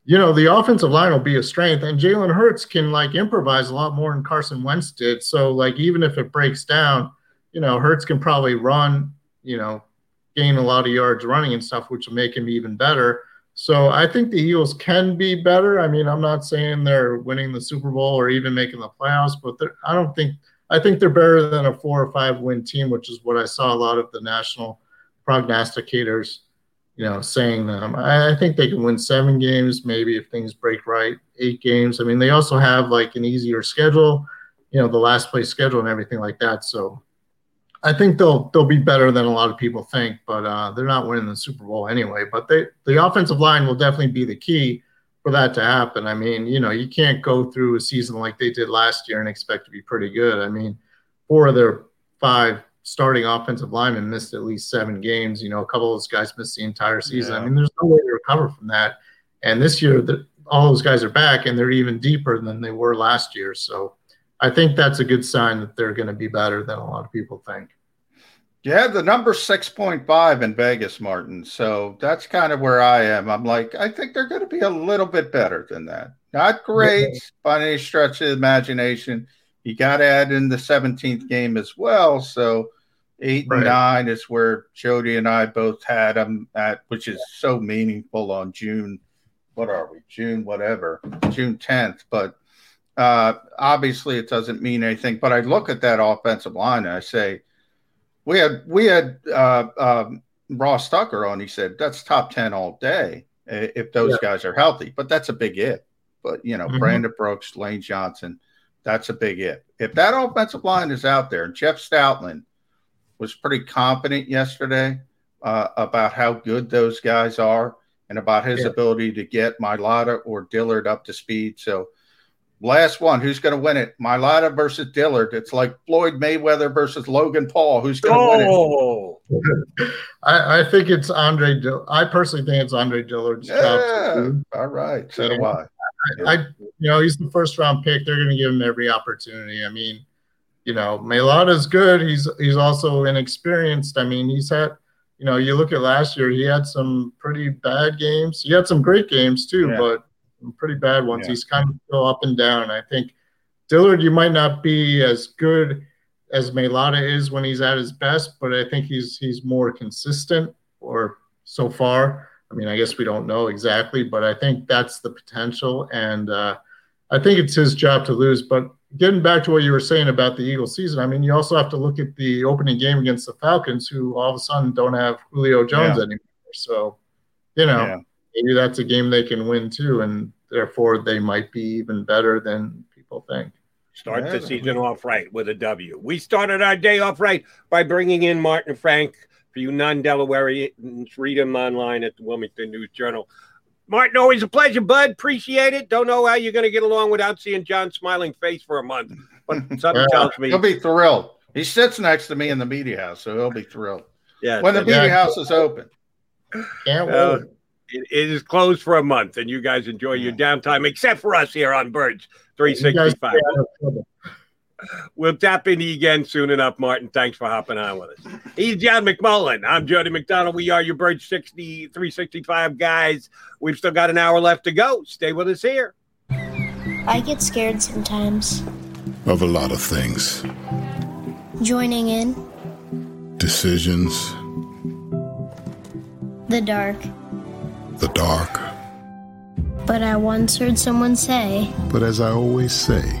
you know, the offensive line will be a strength, and Jalen Hurts can like improvise a lot more than Carson Wentz did. So, like, even if it breaks down, you know, Hurts can probably run, you know, gain a lot of yards running and stuff, which will make him even better. So I think the Eagles can be better. I mean, I'm not saying they're winning the Super Bowl or even making the playoffs, but I don't think I think they're better than a four or five win team, which is what I saw a lot of the national prognosticators, you know, saying them. I, I think they can win seven games, maybe if things break right, eight games. I mean, they also have like an easier schedule, you know, the last place schedule and everything like that. So I think they'll they'll be better than a lot of people think, but uh, they're not winning the Super Bowl anyway. But they the offensive line will definitely be the key for that to happen. I mean, you know, you can't go through a season like they did last year and expect to be pretty good. I mean, four of their five starting offensive linemen missed at least seven games. You know, a couple of those guys missed the entire season. Yeah. I mean, there's no way to recover from that. And this year, the, all those guys are back and they're even deeper than they were last year. So I think that's a good sign that they're going to be better than a lot of people think. Yeah, the number 6.5 in Vegas, Martin. So that's kind of where I am. I'm like, I think they're going to be a little bit better than that. Not great yeah. by any stretch of the imagination. You got to add in the 17th game as well. So eight right. and nine is where Jody and I both had them at, which is so meaningful on June. What are we? June, whatever, June 10th. But uh, obviously, it doesn't mean anything. But I look at that offensive line and I say, we had we had uh, um, Ross Tucker on. He said that's top ten all day if those yeah. guys are healthy. But that's a big if. But you know, mm-hmm. Brandon Brooks, Lane Johnson, that's a big if. If that offensive line is out there, and Jeff Stoutland was pretty confident yesterday uh, about how good those guys are and about his yeah. ability to get Mailata or Dillard up to speed. So Last one. Who's going to win it? Mailata versus Dillard. It's like Floyd Mayweather versus Logan Paul. Who's going to oh. win it? I, I, think it's Andre. Dill- I personally think it's Andre Dillard's yeah. job. All right. So do I. I, I. You know, he's the first round pick. They're going to give him every opportunity. I mean, you know, Mailata's good. He's he's also inexperienced. I mean, he's had. You know, you look at last year. He had some pretty bad games. He had some great games too, yeah. but pretty bad ones. Yeah. He's kind of still up and down. I think Dillard, you might not be as good as Mailata is when he's at his best, but I think he's he's more consistent or so far. I mean, I guess we don't know exactly, but I think that's the potential, and uh, I think it's his job to lose. But getting back to what you were saying about the Eagles season, I mean, you also have to look at the opening game against the Falcons, who all of a sudden don't have Julio Jones yeah. anymore. So, you know, yeah maybe that's a game they can win too, and therefore they might be even better than people think. Start yeah. the season off right with a W. We started our day off right by bringing in Martin Frank. For you non-Delawareans, read him online at the Wilmington News Journal. Martin, always a pleasure, bud. Appreciate it. Don't know how you're going to get along without seeing John's smiling face for a month, but something yeah, tells me he'll be thrilled. He sits next to me in the media house, so he'll be thrilled. Yeah, when the media house is open. Can't uh, wait it, it is closed for a month, and you guys enjoy your downtime, except for us here on Birds 365. We'll tap into you again soon enough, Martin. Thanks for hopping on with us. He's John McMullen. I'm Jody McDonald. We are your Birds 60, 365 guys. We've still got an hour left to go. Stay with us here. I get scared sometimes. Of a lot of things. Joining in. Decisions. The dark the dark. But I once heard someone say, But as I always say,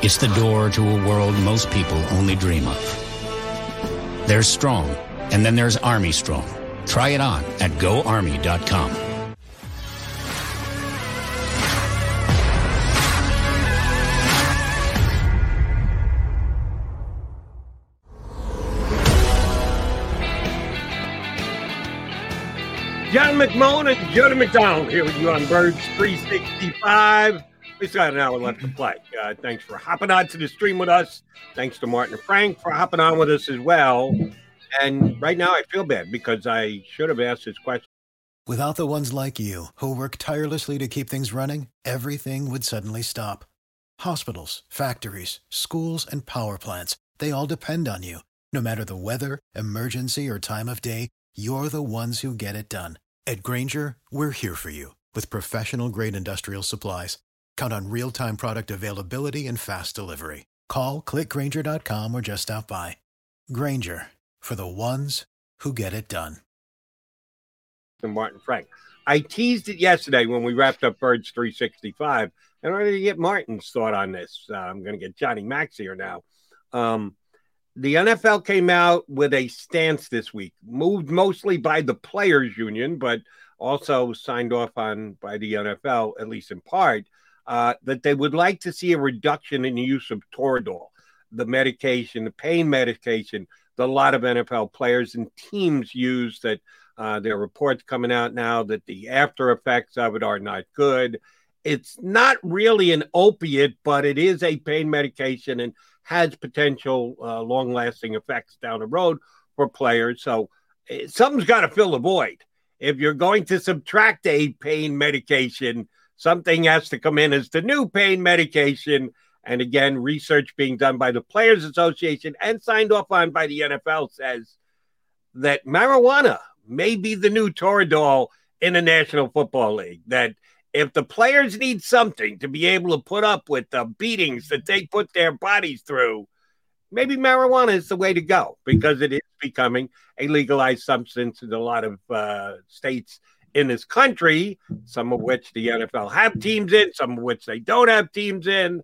It's the door to a world most people only dream of. There's Strong, and then there's Army Strong. Try it on at goarmy.com. John McMullen and Jody McDonald here with you on Birds 365. We still got an hour left to play. Uh, thanks for hopping on to the stream with us. Thanks to Martin and Frank for hopping on with us as well. And right now I feel bad because I should have asked this question. Without the ones like you, who work tirelessly to keep things running, everything would suddenly stop. Hospitals, factories, schools, and power plants, they all depend on you. No matter the weather, emergency, or time of day, you're the ones who get it done. At Grainger, we're here for you with professional grade industrial supplies. Count on real time product availability and fast delivery. Call clickgrainger.com or just stop by. Grainger for the ones who get it done. to Martin Frank. I teased it yesterday when we wrapped up Birds 365. In order to get Martin's thought on this, uh, I'm going to get Johnny Mac here now. Um, the NFL came out with a stance this week, moved mostly by the players' union, but also signed off on by the NFL, at least in part, uh, that they would like to see a reduction in the use of Toradol, the medication, the pain medication that a lot of NFL players and teams use. That uh, there are reports coming out now that the after effects of it are not good. It's not really an opiate, but it is a pain medication and has potential uh, long lasting effects down the road for players. So eh, something's got to fill the void. If you're going to subtract a pain medication, something has to come in as the new pain medication. And again, research being done by the Players Association and signed off on by the NFL says that marijuana may be the new Toradol in the National Football League. That if the players need something to be able to put up with the beatings that they put their bodies through, maybe marijuana is the way to go because it is becoming a legalized substance in a lot of uh, states in this country, some of which the NFL have teams in, some of which they don't have teams in.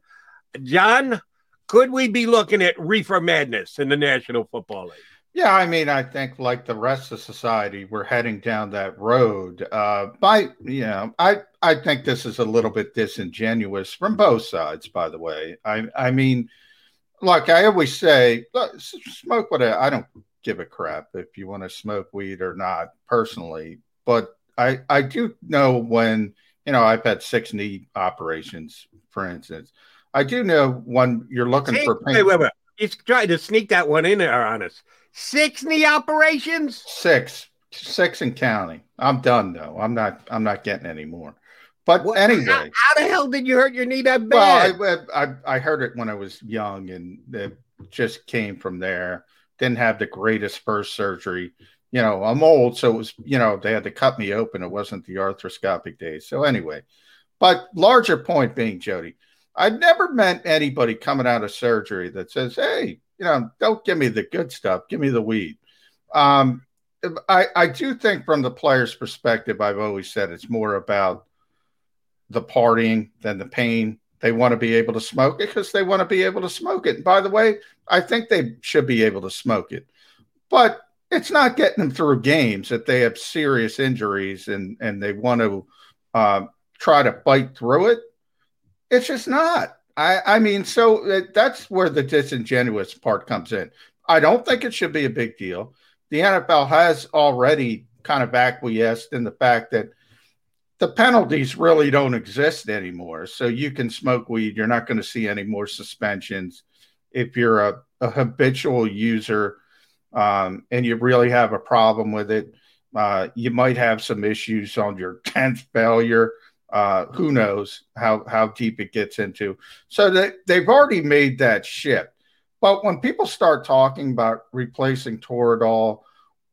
John, could we be looking at reefer madness in the National Football League? Yeah, I mean, I think like the rest of society, we're heading down that road. Uh, by you know, I I think this is a little bit disingenuous from both sides. By the way, I I mean, like I always say, look, smoke what I don't give a crap if you want to smoke weed or not personally, but I I do know when you know I've had six knee operations, for instance. I do know when you're looking for pain. wait, wait, wait. He's trying to sneak that one in there on us. Six knee operations? Six, six and counting. I'm done though. I'm not. I'm not getting any more. But anyway, How, how the hell did you hurt your knee that bad? well, I, I I heard it when I was young, and it just came from there. Didn't have the greatest first surgery. You know, I'm old, so it was. You know, they had to cut me open. It wasn't the arthroscopic days. So anyway, but larger point being, Jody, I've never met anybody coming out of surgery that says, "Hey, you know, don't give me the good stuff. Give me the weed." Um, I I do think from the player's perspective, I've always said it's more about the partying than the pain. They want to be able to smoke it because they want to be able to smoke it. And by the way, I think they should be able to smoke it, but it's not getting them through games that they have serious injuries and and they want to uh, try to fight through it. It's just not. I I mean, so uh, that's where the disingenuous part comes in. I don't think it should be a big deal. The NFL has already kind of acquiesced in the fact that the penalties really don't exist anymore. So you can smoke weed. You're not going to see any more suspensions. If you're a, a habitual user um, and you really have a problem with it, uh, you might have some issues on your 10th failure. Uh, who knows how, how deep it gets into. So they, they've already made that shift. But when people start talking about replacing Toradol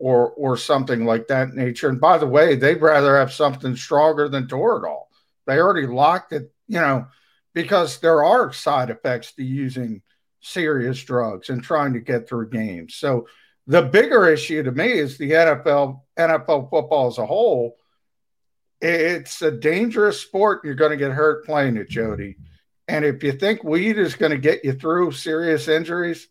or or something like that nature. And by the way, they'd rather have something stronger than Toradol. They already locked it, you know, because there are side effects to using serious drugs and trying to get through games. So the bigger issue to me is the NFL NFL football as a whole. It's a dangerous sport. You're going to get hurt playing it, Jody. And if you think weed is going to get you through serious injuries,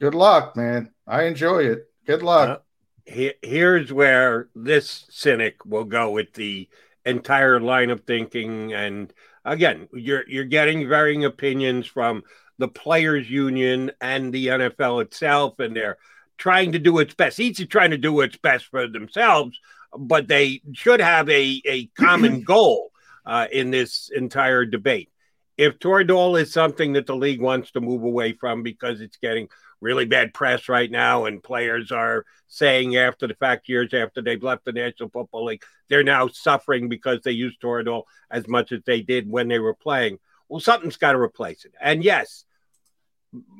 good luck, man. I enjoy it. Good luck. Uh, Here- here's where this cynic will go with the entire line of thinking and again you're you're getting varying opinions from the players union and the NFL itself and they're trying to do its best each is trying to do what's best for themselves but they should have a a common goal uh, in this entire debate if Toradol is something that the league wants to move away from because it's getting really bad press right now, and players are saying after the fact, years after they've left the National Football League, they're now suffering because they used Toradol as much as they did when they were playing. Well, something's got to replace it. And yes,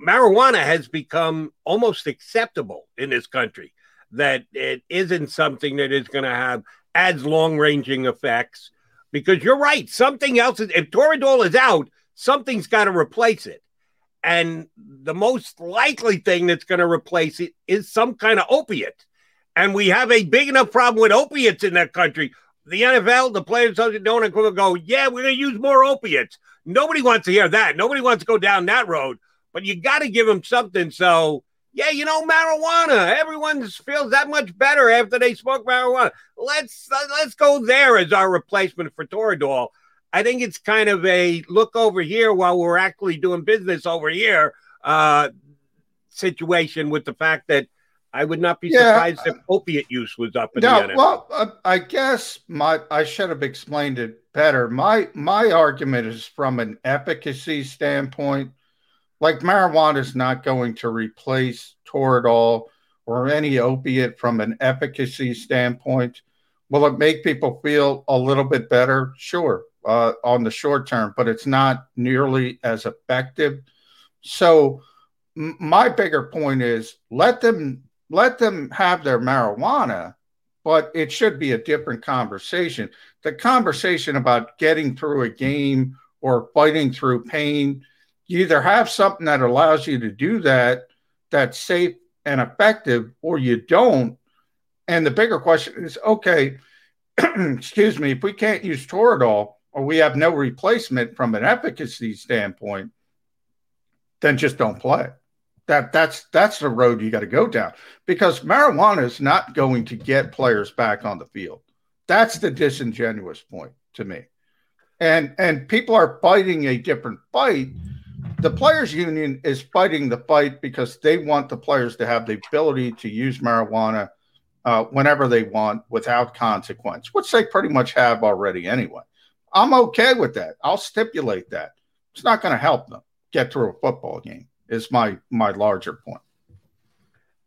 marijuana has become almost acceptable in this country that it isn't something that is going to have as long ranging effects because you're right. Something else is, if Toradol is out, something's got to replace it. And the most likely thing that's going to replace it is some kind of opiate. And we have a big enough problem with opiates in that country. The NFL, the Players don't go, yeah, we're going to use more opiates. Nobody wants to hear that. Nobody wants to go down that road. But you got to give them something. So, yeah, you know, marijuana. Everyone feels that much better after they smoke marijuana. Let's uh, let's go there as our replacement for Toradol. I think it's kind of a look over here while we're actually doing business over here uh, situation with the fact that I would not be Yeah. surprised if opiate use was up in the No, NFL. well, uh, I guess my I should have explained it better. My my argument is from an efficacy standpoint. Like marijuana is not going to replace Toradol or any opiate from an efficacy standpoint. Will it make people feel a little bit better? Sure, uh, on the short term, but it's not nearly as effective. So m- my bigger point is let them let them have their marijuana, but it should be a different conversation. The conversation about getting through a game or fighting through pain, you either have something that allows you to do that that's safe and effective, or you don't. And the bigger question is okay, excuse me, if we can't use Toradol or we have no replacement from an efficacy standpoint, then just don't play. That that's that's the road you got to go down because marijuana is not going to get players back on the field. That's the disingenuous point to me. And and people are fighting a different fight. The players union is fighting the fight because they want the players to have the ability to use marijuana uh, whenever they want without consequence, which they pretty much have already anyway. I'm okay with that. I'll stipulate that. It's not going to help them get through a football game. Is my my larger point.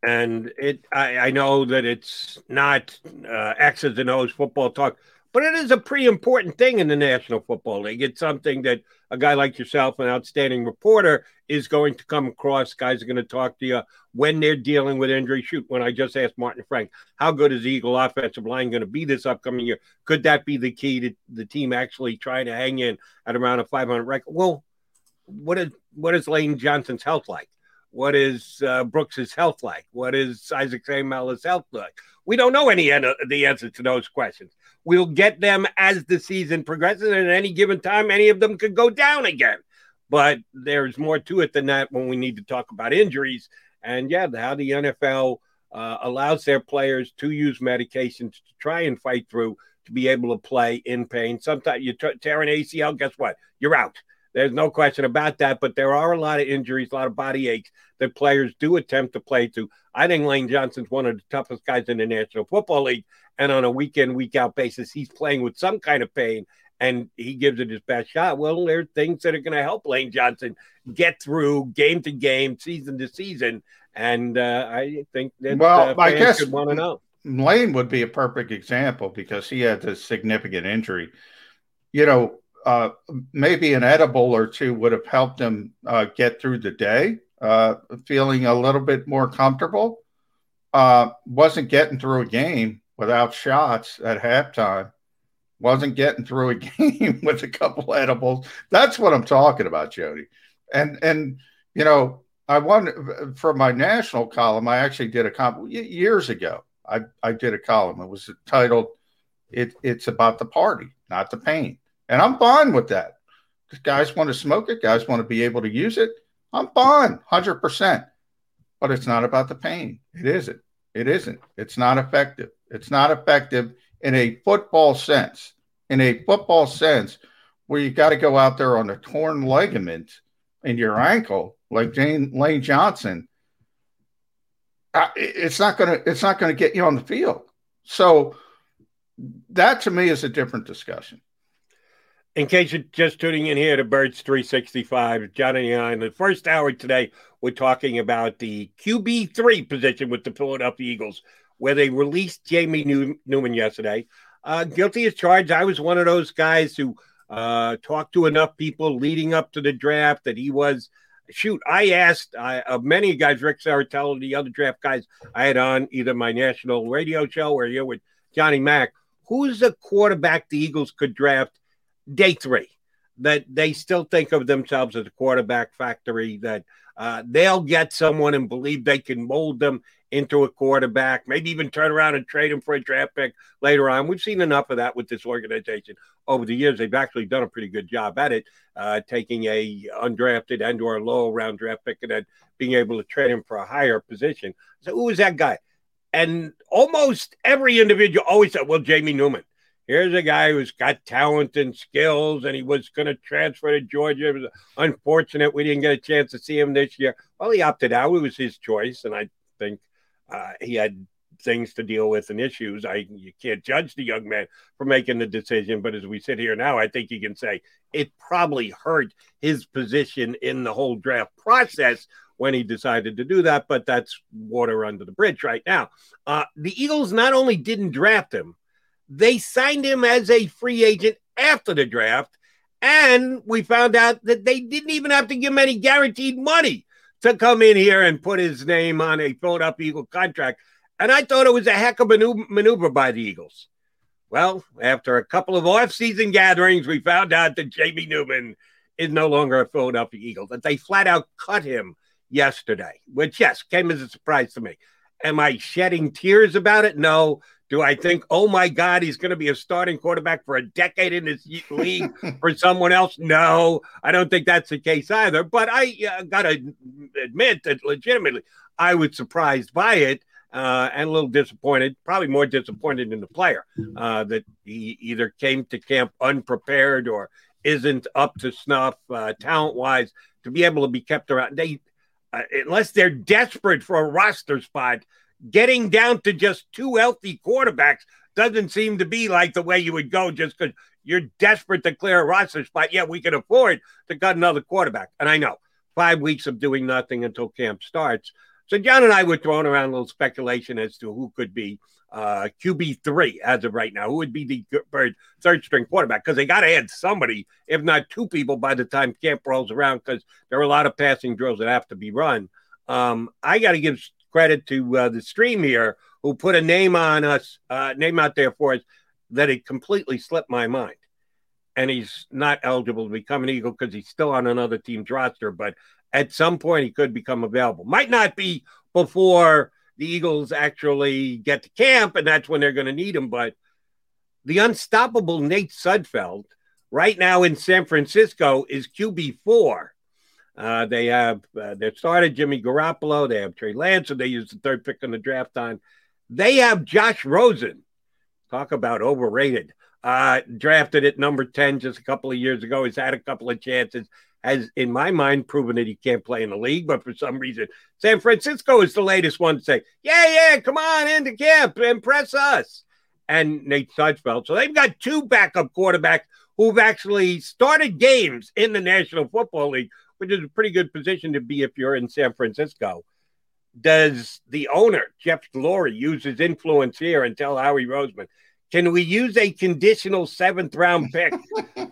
And it, I, I know that it's not uh, X's and O's football talk, but it is a pretty important thing in the National Football League. It's something that a guy like yourself, an outstanding reporter, is going to come across. Guys are going to talk to you when they're dealing with injury. Shoot, when I just asked Martin Frank, how good is the Eagle offensive line going to be this upcoming year? Could that be the key to the team actually trying to hang in at around a 500 record? Well, what is what is Lane Johnson's health like? What is uh, Brooks's health like? What is Isaac Seumalo's health like? We don't know any of the answers to those questions. We'll get them as the season progresses, and at any given time, any of them could go down again. But there's more to it than that when we need to talk about injuries. And yeah, how the NFL uh, allows their players to use medications to try and fight through to be able to play in pain. Sometimes you t- tear an ACL, guess what? You're out. There's no question about that. But there are a lot of injuries, a lot of body aches that players do attempt to play to. I think Lane Johnson's one of the toughest guys in the National Football League. And on a week in, week out basis, he's playing with some kind of pain and he gives it his best shot. Well, there are things that are going to help Lane Johnson get through game to game, season to season. And uh, I think that well, uh, I guess want to know. Lane would be a perfect example because he had a significant injury. You know, uh, maybe an edible or two would have helped him uh, get through the day, uh, feeling a little bit more comfortable. Uh, wasn't getting through a game without shots at halftime. Wasn't getting through a game with a couple edibles. That's what I'm talking about, Jody. And and you know, I won for my national column. I actually did a comp years ago. I I did a column. It was titled "It It's About the Party, Not the Pain." And I'm fine with that. If guys want to smoke it, guys want to be able to use it. I'm fine, 100%. But it's not about the pain. It isn't. It isn't. It's not effective. It's not effective in a football sense. In a football sense, where you got to go out there on a torn ligament in your ankle, like Jane Lane Johnson, it's not gonna it's not gonna get you on the field. So that to me is a different discussion. In case you're just tuning in here to Birds 365, Johnny and I, in the first hour today, we're talking about the QB3 position with the Philadelphia Eagles, where they released Jamie New- Newman yesterday. Uh, guilty as charged. I was one of those guys who uh, talked to enough people leading up to the draft that he was. Shoot, I asked uh, many guys, Rick Saratella, the other draft guys I had on either my national radio show or here with Johnny Mac, who's the quarterback the Eagles could draft day three that they still think of themselves as a quarterback factory, that uh, they'll get someone and believe they can mold them into a quarterback, maybe even turn around and trade him for a draft pick later on. We've seen enough of that with this organization over the years. They've actually done a pretty good job at it, uh, taking a undrafted and or low round draft pick and then being able to trade him for a higher position. So who was that guy? And almost every individual always said, well, Jamie Newman here's a guy who's got talent and skills, and he was going to transfer to Georgia. It was unfortunate we didn't get a chance to see him this year. Well, he opted out. It was his choice, and I think uh, he had things to deal with and issues. I you can't judge the young man for making the decision, but as we sit here now, I think you can say it probably hurt his position in the whole draft process when he decided to do that. But that's water under the bridge right now. Uh, the Eagles not only didn't draft him, they signed him as a free agent after the draft. And we found out that they didn't even have to give him any guaranteed money to come in here and put his name on a Philadelphia Eagle contract. And I thought it was a heck of a maneuver by the Eagles. Well, after a couple of off-season gatherings, we found out that Jamie Newman is no longer a Philadelphia Eagle, that they flat out cut him yesterday, which, yes, came as a surprise to me. Am I shedding tears about it? No. Do I think, oh my God, he's going to be a starting quarterback for a decade in this league for someone else? No, I don't think that's the case either. But I uh, got to admit that legitimately, I was surprised by it uh, and a little disappointed, probably more disappointed in the player uh, that he either came to camp unprepared or isn't up to snuff uh, talent wise to be able to be kept around. They, uh, unless they're desperate for a roster spot, getting down to just two healthy quarterbacks doesn't seem to be like the way you would go just because you're desperate to clear a roster spot. Yeah, we can afford to cut another quarterback. And I know five weeks of doing nothing until camp starts. So John and I were throwing around a little speculation as to who could be uh, QB three as of right now. Who would be the third string quarterback? Because they got to add somebody, if not two people, by the time camp rolls around. Because there are a lot of passing drills that have to be run. Um, I got to give credit to uh, the stream here who put a name on us, uh, name out there for us that it completely slipped my mind. And he's not eligible to become an Eagle because he's still on another team's roster. But at some point, he could become available. Might not be before the Eagles actually get to camp, and that's when they're going to need him. But the unstoppable Nate Sudfeld, right now in San Francisco, is QB four. Uh, they have uh, their starter Jimmy Garoppolo. They have Trey Lance, and they use the third pick in the draft on. They have Josh Rosen. Talk about overrated. Uh, drafted at number 10 just a couple of years ago. He's had a couple of chances. Has, in my mind, proven that he can't play in the league, but for some reason, San Francisco is the latest one to say, Yeah, yeah, come on into camp, impress us. And Nate Sudfeld. So they've got two backup quarterbacks who've actually started games in the National Football League which is a pretty good position to be if you're in San Francisco. Does the owner, Jeff Lurie, use his influence here and tell Howie Roseman, can we use a conditional seventh round pick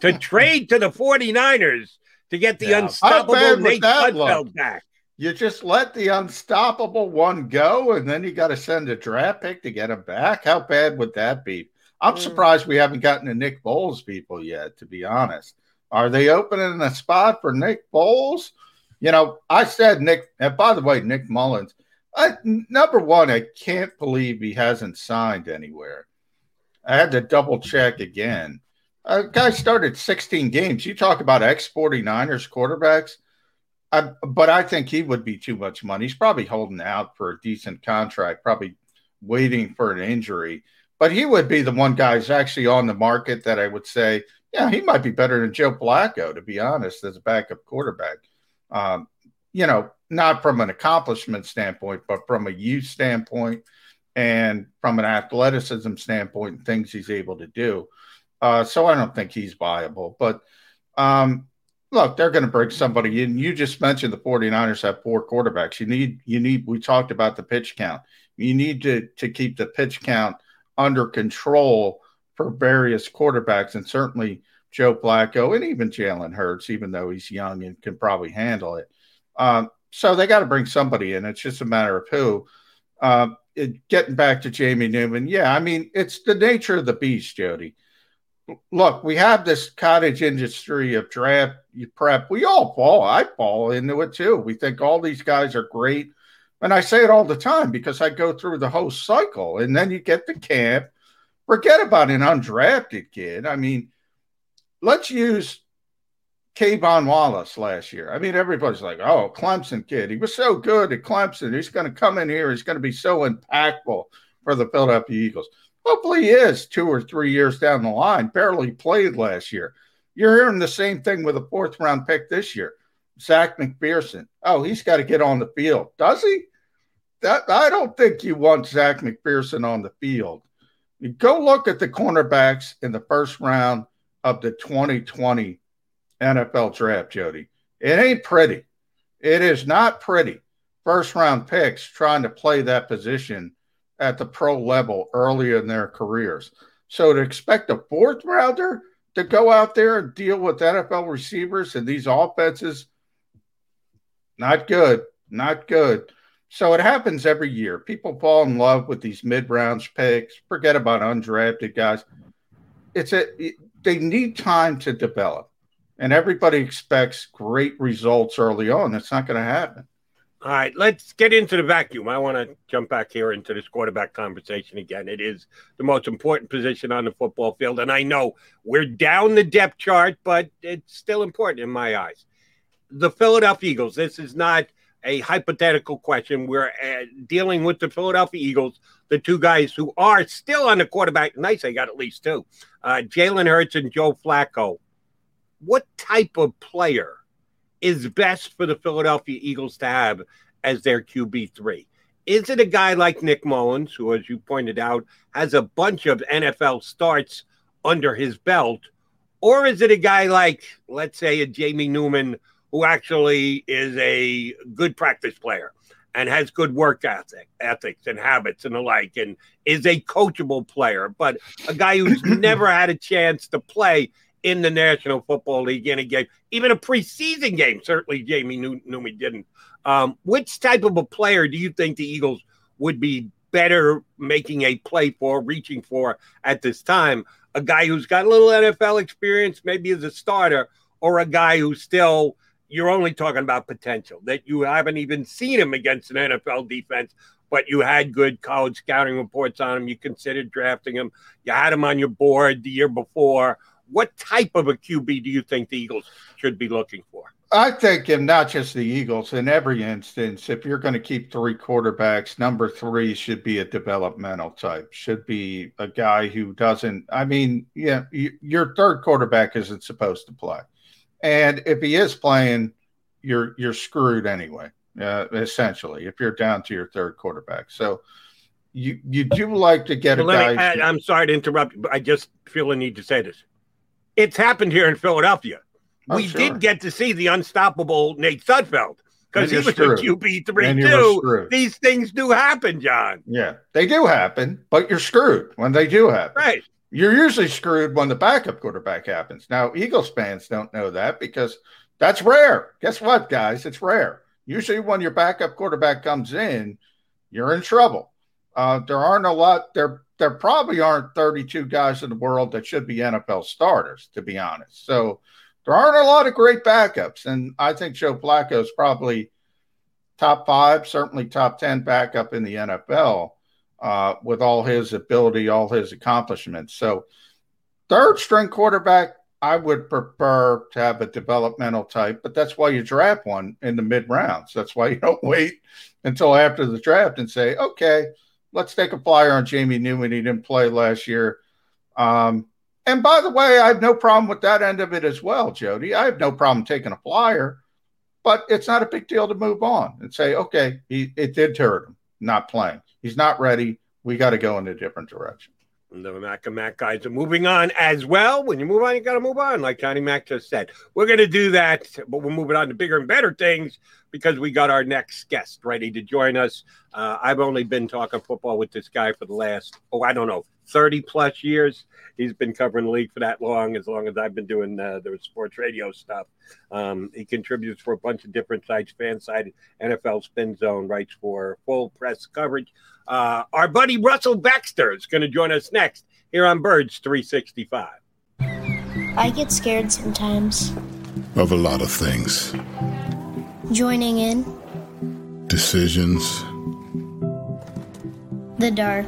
to trade to the 49ers to get the yeah. unstoppable Nate Sudfeld back? You just let the unstoppable one go, and then you got to send a draft pick to get him back. How bad would that be? I'm mm. surprised we haven't gotten to Nick Foles people yet, to be honest. Are they opening a spot for Nick Foles? You know, I said Nick, and by the way, Nick Mullens, I, number one, I can't believe he hasn't signed anywhere. I had to double check again. A guy started 16 games. You talk about ex 49ers quarterbacks, I, but I think he would be too much money. He's probably holding out for a decent contract, probably waiting for an injury. But he would be the one guy who's actually on the market that I would say – yeah, he might be better than Joe Flacco, to be honest, as a backup quarterback. Um, you know, not from an accomplishment standpoint, but from a youth standpoint and from an athleticism standpoint and things he's able to do. Uh, so I don't think he's viable. But um, look, they're going to bring somebody in. You just mentioned the 49ers have four quarterbacks. You need, you need, we talked about the pitch count. You need to, to keep the pitch count under control for various quarterbacks, and certainly Joe Flacco and even Jalen Hurts, even though he's young and can probably handle it. Um, so they got to bring somebody in. It's just a matter of who. Uh, it, getting back to Jamie Newman, yeah, I mean, it's the nature of the beast, Jody. Look, we have this cottage industry of draft prep. We all fall. I fall into it too. We think all these guys are great. And I say it all the time because I go through the whole cycle. And then you get to camp Forget about an undrafted kid. I mean, let's use K'Von Wallace last year. I mean, everybody's like, oh, Clemson kid. He was so good at Clemson. He's going to come in here. He's going to be so impactful for the Philadelphia Eagles. Hopefully, he is two or three years down the line. Barely played last year. You're hearing the same thing with a fourth round pick this year. Zech McPhearson. Oh, he's got to get on the field. Does he? That I don't think you want Zech McPhearson on the field. You go look at the cornerbacks in the first round of the 2020 NFL draft, Jody. It ain't pretty. It is not pretty. First round picks trying to play that position at the pro level early in their careers. So to expect a fourth rounder to go out there and deal with NFL receivers and these offenses, not good. Not good. So it happens every year. People fall in love with these mid rounds picks. Forget about undrafted guys. It's a they need time to develop, and everybody expects great results early on. That's not going to happen. All right, let's get into the vacuum. I want to jump back here into this quarterback conversation again. It is the most important position on the football field. And I know we're down the depth chart, but it's still important in my eyes. The Philadelphia Eagles, this is not a hypothetical question. We're uh, dealing with the Philadelphia Eagles, the two guys who are still on the quarterback. Nice, I got at least two uh, Jalen Hurts and Joe Flacco. What type of player? Is best for the Philadelphia Eagles to have as their QB3? Is it a guy like Nick Mullens, who, as you pointed out, has a bunch of NFL starts under his belt? Or is it a guy like, let's say, a Jamie Newman, who actually is a good practice player and has good work ethic, ethics and habits and the like, and is a coachable player, but a guy who's never had a chance to play in the National Football League in a game, even a preseason game. Certainly, Jamie Newman didn't. Um, which type of a player do you think the Eagles would be better making a play for, reaching for at this time? A guy who's got a little NFL experience, maybe as a starter, or a guy who's still you're only talking about potential that you haven't even seen him against an NFL defense, but you had good college scouting reports on him. You considered drafting him. You had him on your board the year before what type of a QB do you think the Eagles should be looking for? I think, and not just the Eagles, in every instance, if you're going to keep three quarterbacks, number three should be a developmental type, should be a guy who doesn't. I mean, yeah, your third quarterback isn't supposed to play, and if he is playing, you're you're screwed anyway. Uh, essentially, if you're down to your third quarterback, so you you do like to get a guy. Me, I, I'm sorry to interrupt, but I just feel a need to say this it's happened here in Philadelphia. Oh, we sure. did get to see the unstoppable Nate Sudfeld because he was screwed. a QB three two. These things do happen, John. Yeah, they do happen, but you're screwed when they do happen. Right. You're usually screwed when the backup quarterback happens. Now, Eagles fans don't know that because that's rare. Guess what, guys? It's rare. Usually, when your backup quarterback comes in, you're in trouble. Uh, there aren't a lot. There there probably aren't 32 guys in the world that should be NFL starters, to be honest. So there aren't a lot of great backups. And I think Joe Flacco is probably top five, certainly top 10 backup in the NFL uh, with all his ability, all his accomplishments. So, third string quarterback, I would prefer to have a developmental type, but that's why you draft one in the mid rounds. That's why you don't wait until after the draft and say, okay, let's take a flyer on Jamie Newman. He didn't play last year. Um, and by the way, I have no problem with that end of it as well, Jody. I have no problem taking a flyer, but it's not a big deal to move on and say, okay, he, it did hurt him not playing. He's not ready. We got to go in a different direction. The Mac and Mac guys are moving on as well. When you move on, you got to move on, like Johnny Mac just said. We're going to do that, but we're moving on to bigger and better things because we got our next guest ready to join us. Uh, I've only been talking football with this guy for the last, oh, I don't know, 30 plus years. He's been covering the league for that long, as long as I've been doing uh, the sports radio stuff. Um, he contributes for a bunch of different sites, Fanside, NFL Spin Zone, writes for full press coverage. Uh, our buddy Russell Baxter is going to join us next here on Birds 365. I get scared sometimes. Of a lot of things. Joining in. Decisions. The dark.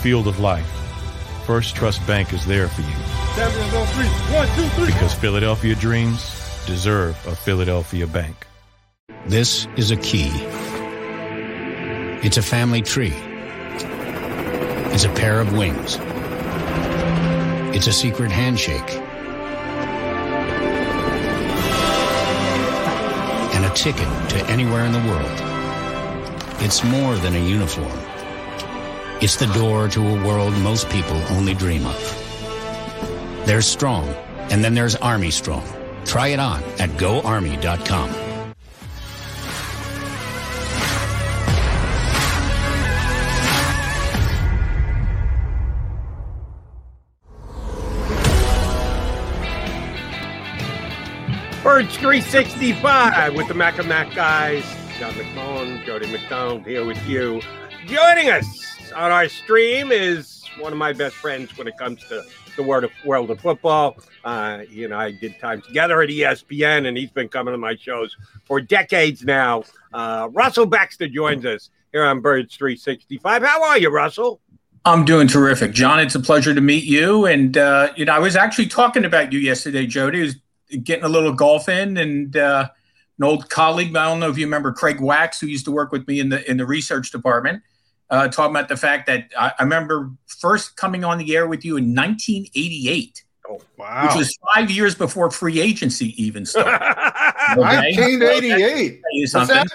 field of life, First Trust Bank is there for you. One, two, three. because Philadelphia dreams deserve a Philadelphia bank. This is a key. It's a family tree. It's a pair of wings. It's a secret handshake. And a ticket to anywhere in the world. It's more than a uniform. It's the door to a world most people only dream of. There's Strong, and then there's Army Strong. Try it on at goarmy.com. Birds 365 with the Mac and Mac guys. John McMullen, Jody McDonald here with you. Joining us on our stream is one of my best friends when it comes to the world of, world of football. Uh, he and I did time together at ESPN, and he's been coming to my shows for decades now. Uh, Russell Baxter joins us here on Birds 365. How are you, Russell? I'm doing terrific, John. It's a pleasure to meet you. And uh, you know, I was actually talking about you yesterday, Jody. I was getting a little golf in, and uh, an old colleague. I don't know if you remember Craig Wax, who used to work with me in the in the research department, uh, talking about the fact that I, I remember first coming on the air with you in 1988. Oh wow! Which was five years before free agency even started. Okay? 1988. Was that,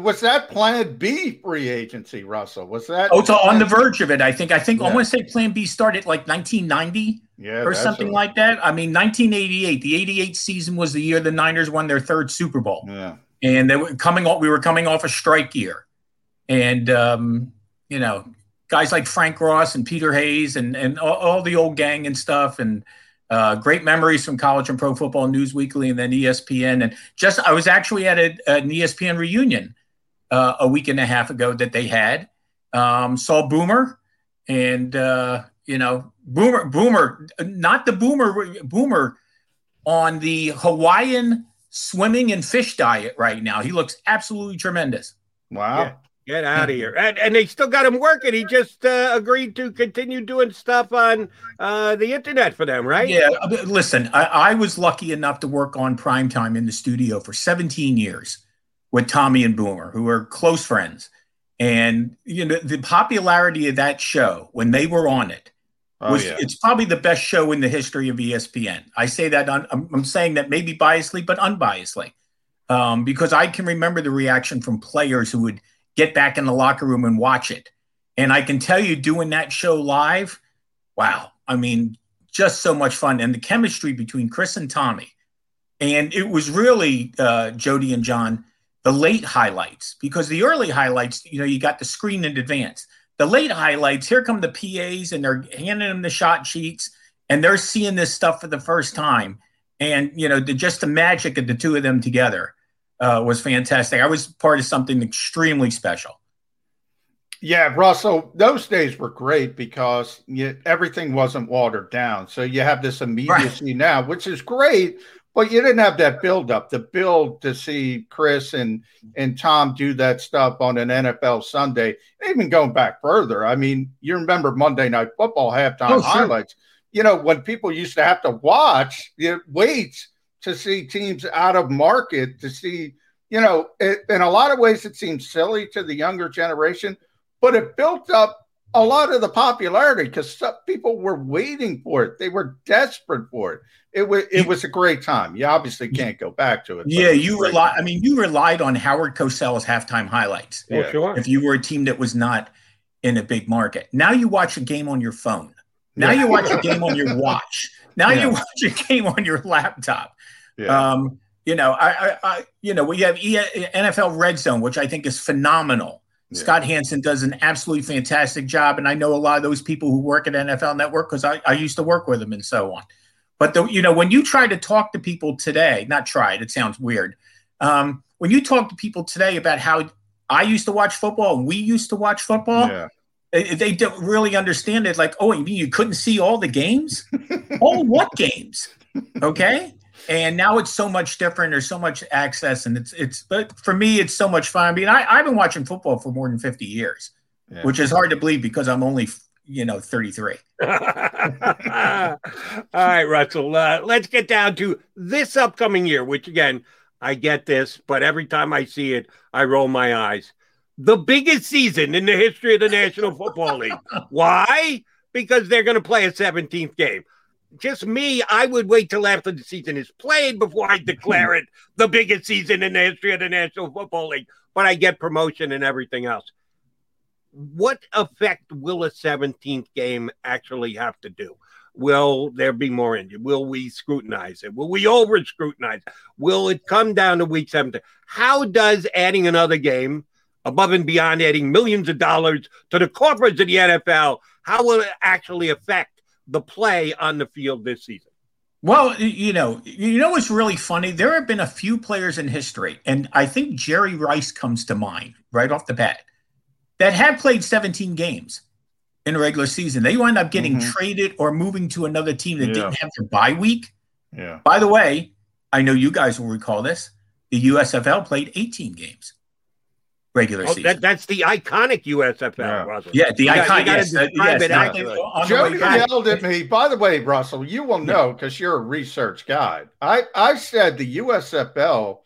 was that Plan B free agency, Russell? Was that? Oh, it's on the verge of it. I think. I think I want to say Plan B started like 1990 Yeah, or something a- like that. I mean, 1988. The 88 season was the year the Niners won their third Super Bowl, Yeah. and they were coming off. We were coming off a strike year, and um, you know, guys like Frank Ross and Peter Hayes and and all, all the old gang and stuff, and uh, great memories from college and pro football news weekly and then espn and just i was actually at a, an espn reunion uh, a week and a half ago that they had. Um, saw boomer and uh, you know boomer boomer not the boomer boomer on the hawaiian swimming and fish diet right now. He looks absolutely tremendous. Wow. Get out of here. And, and they still got him working. He just uh, agreed to continue doing stuff on uh, the internet for them, right? Yeah, uh, listen, I, I was lucky enough to work on primetime in the studio for 17 years with Tommy and Boomer, who are close friends. And you know, the popularity of that show when they were on it Oh, was yeah. it's probably the best show in the history of ESPN. I say that un, I'm, I'm saying that maybe biasly, but unbiasedly, um, because I can remember the reaction from players who would get back in the locker room and watch it. And I can tell you, doing that show live, wow! I mean, just so much fun, and the chemistry between Chris and Tommy, and it was really uh, Jody and John the late highlights because the early highlights, you know, you got the screen in advance. The late highlights, here come the PAs and they're handing them the shot sheets and they're seeing this stuff for the first time. And, you know, the, just the magic of the two of them together uh, was fantastic. I was part of something extremely special. Yeah, Russell, those days were great because you, everything wasn't watered down. So you have this immediacy now, which is great, but you didn't have that build up. The build to see Chris and and Tom do that stuff on an NFL Sunday, even going back further. I mean, you remember Monday Night Football halftime Oh, sure. highlights. You know, when people used to have to watch, you wait to see teams out of market to see, you know, it, in a lot of ways it seems silly to the younger generation but it built up a lot of the popularity because people were waiting for it. They were desperate for it. It was it was a great time. You obviously can't go back to it. Yeah, you rely. I mean, you relied on Howard Cosell's halftime highlights. Well, sure. If you were a team that was not in a big market, now you watch a game on your phone. Now you watch a game on your watch. Now Yeah. you watch a game on your laptop. Yeah. Um, you know, I, I, I, you know, we have E- NFL Red Zone, which I think is phenomenal. Scott Hansen does an absolutely fantastic job, and I know a lot of those people who work at NFL Network because I, I used to work with them and so on. But the, you know, when you try to talk to people today, not tried, it it sounds weird. Um, when you talk to people today about how I used to watch football and we used to watch football, Yeah. they, they don't really understand it. Like, oh, you mean you couldn't see all the games? all what games? Okay. And now it's so much different. There's so much access, and it's it's. But for me, it's so much fun. I mean, I, I've been watching football for more than 50 years, Yeah. which is hard to believe because I'm only you know 33. All right, Russell. Uh, let's get down to this upcoming year, which again, I get this, but every time I see it, I roll my eyes. The biggest season in the history of the National Football League. Why? Because they're going to play a 17th game. Just me, I would wait till after the season is played before I declare it the biggest season in the history of the National Football League. But I get promotion and everything else what effect will a 17th game actually have to do? Will there be more injured? Will we scrutinize it? Will we over scrutinize? Will it come down to week 17? How does adding another game above and beyond adding millions of dollars to the coffers of the NFL, how will it actually affect the play on the field this season? Well, you know, you know what's really funny? There have been a few players in history, and I think Jerry Rice comes to mind right off the bat, that have played 17 games in a regular season. They wind up getting Mhm. traded or moving to another team that Yeah. didn't have their bye week. Yeah. By the way, I know you guys will recall this. The USFL played 18 games regular Oh, season. that, that's the iconic USFL, Russell. Yeah, the You got- you icon- gotta yes, uh, yes, it not- accurately. on the Jody way back. yelled at me. By the way, Russell, you will know because you're a research guy. I, I said the USFL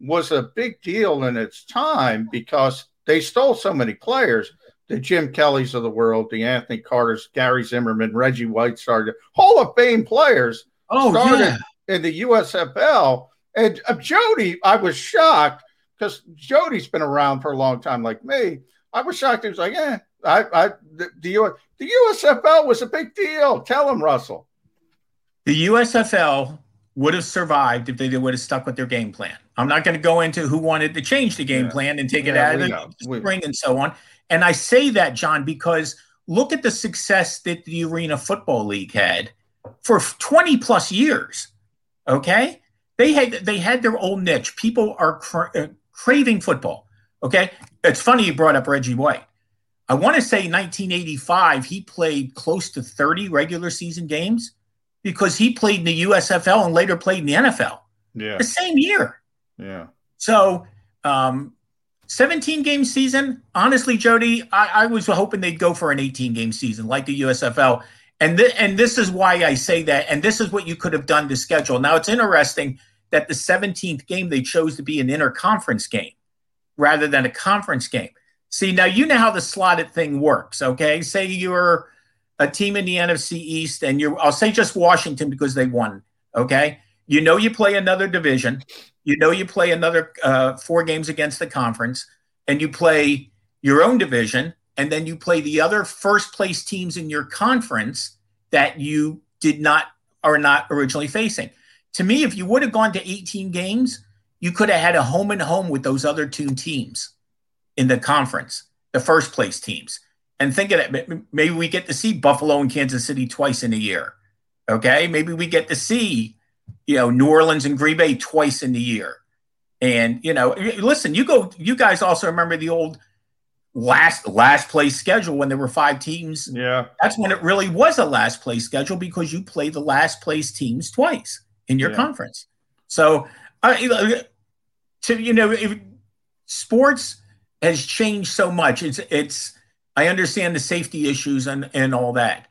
was a big deal in its time because they stole so many players. The Jim Kellys of the world, the Anthony Carters, Gary Zimmerman, Reggie White started Hall of Fame players Oh, started in the USFL. And uh, Jody, I was shocked because Jody's been around for a long time, like me. I was shocked. He was like, "Yeah, I, I, the, the, U- the USFL was a big deal." Tell him, Russell. The USFL would have survived if they would have stuck with their game plan. I'm not going to go into who wanted to change the game Yeah. plan and take it out of the know. We- spring and so on. And I say that, John, because look at the success that the Arena Football League had for 20 plus years. Okay, they had they had their old niche. People are cra- uh, craving football. Okay, it's funny you brought up Reggie White. I want to say 1985, he played close to 30 regular season games because he played in the USFL and later played in the NFL Yeah, the same year. yeah. So, um, 17 game season. Honestly, Jody, I, I was hoping they'd go for an 18 game season like the USFL. And, th- and this is why I say that. And this is what you could have done to schedule. Now, it's interesting that the 17th game they chose to be an interconference game rather than a conference game. See, now you know how the slotted thing works, okay? Say you're a team in the NFC East and you're, I'll say just Washington because they won, okay? You know you play another division you know you play another uh, four games against the conference and you play your own division and then you play the other first place teams in your conference that you did not are not originally facing to me if you would have gone to 18 games you could have had a home and home with those other two teams in the conference the first place teams and think of it—maybe we get to see buffalo and kansas city twice in a year okay maybe we get to see you know New Orleans and Green Bay twice in the year. And you know, listen, you go you guys also remember the old last last place schedule when there were five teams. Yeah. That's when it really was a last place schedule because you play the last place teams twice in your Yeah. conference. So I to you know, if, sports has changed so much. It's it's I understand the safety issues and and all that.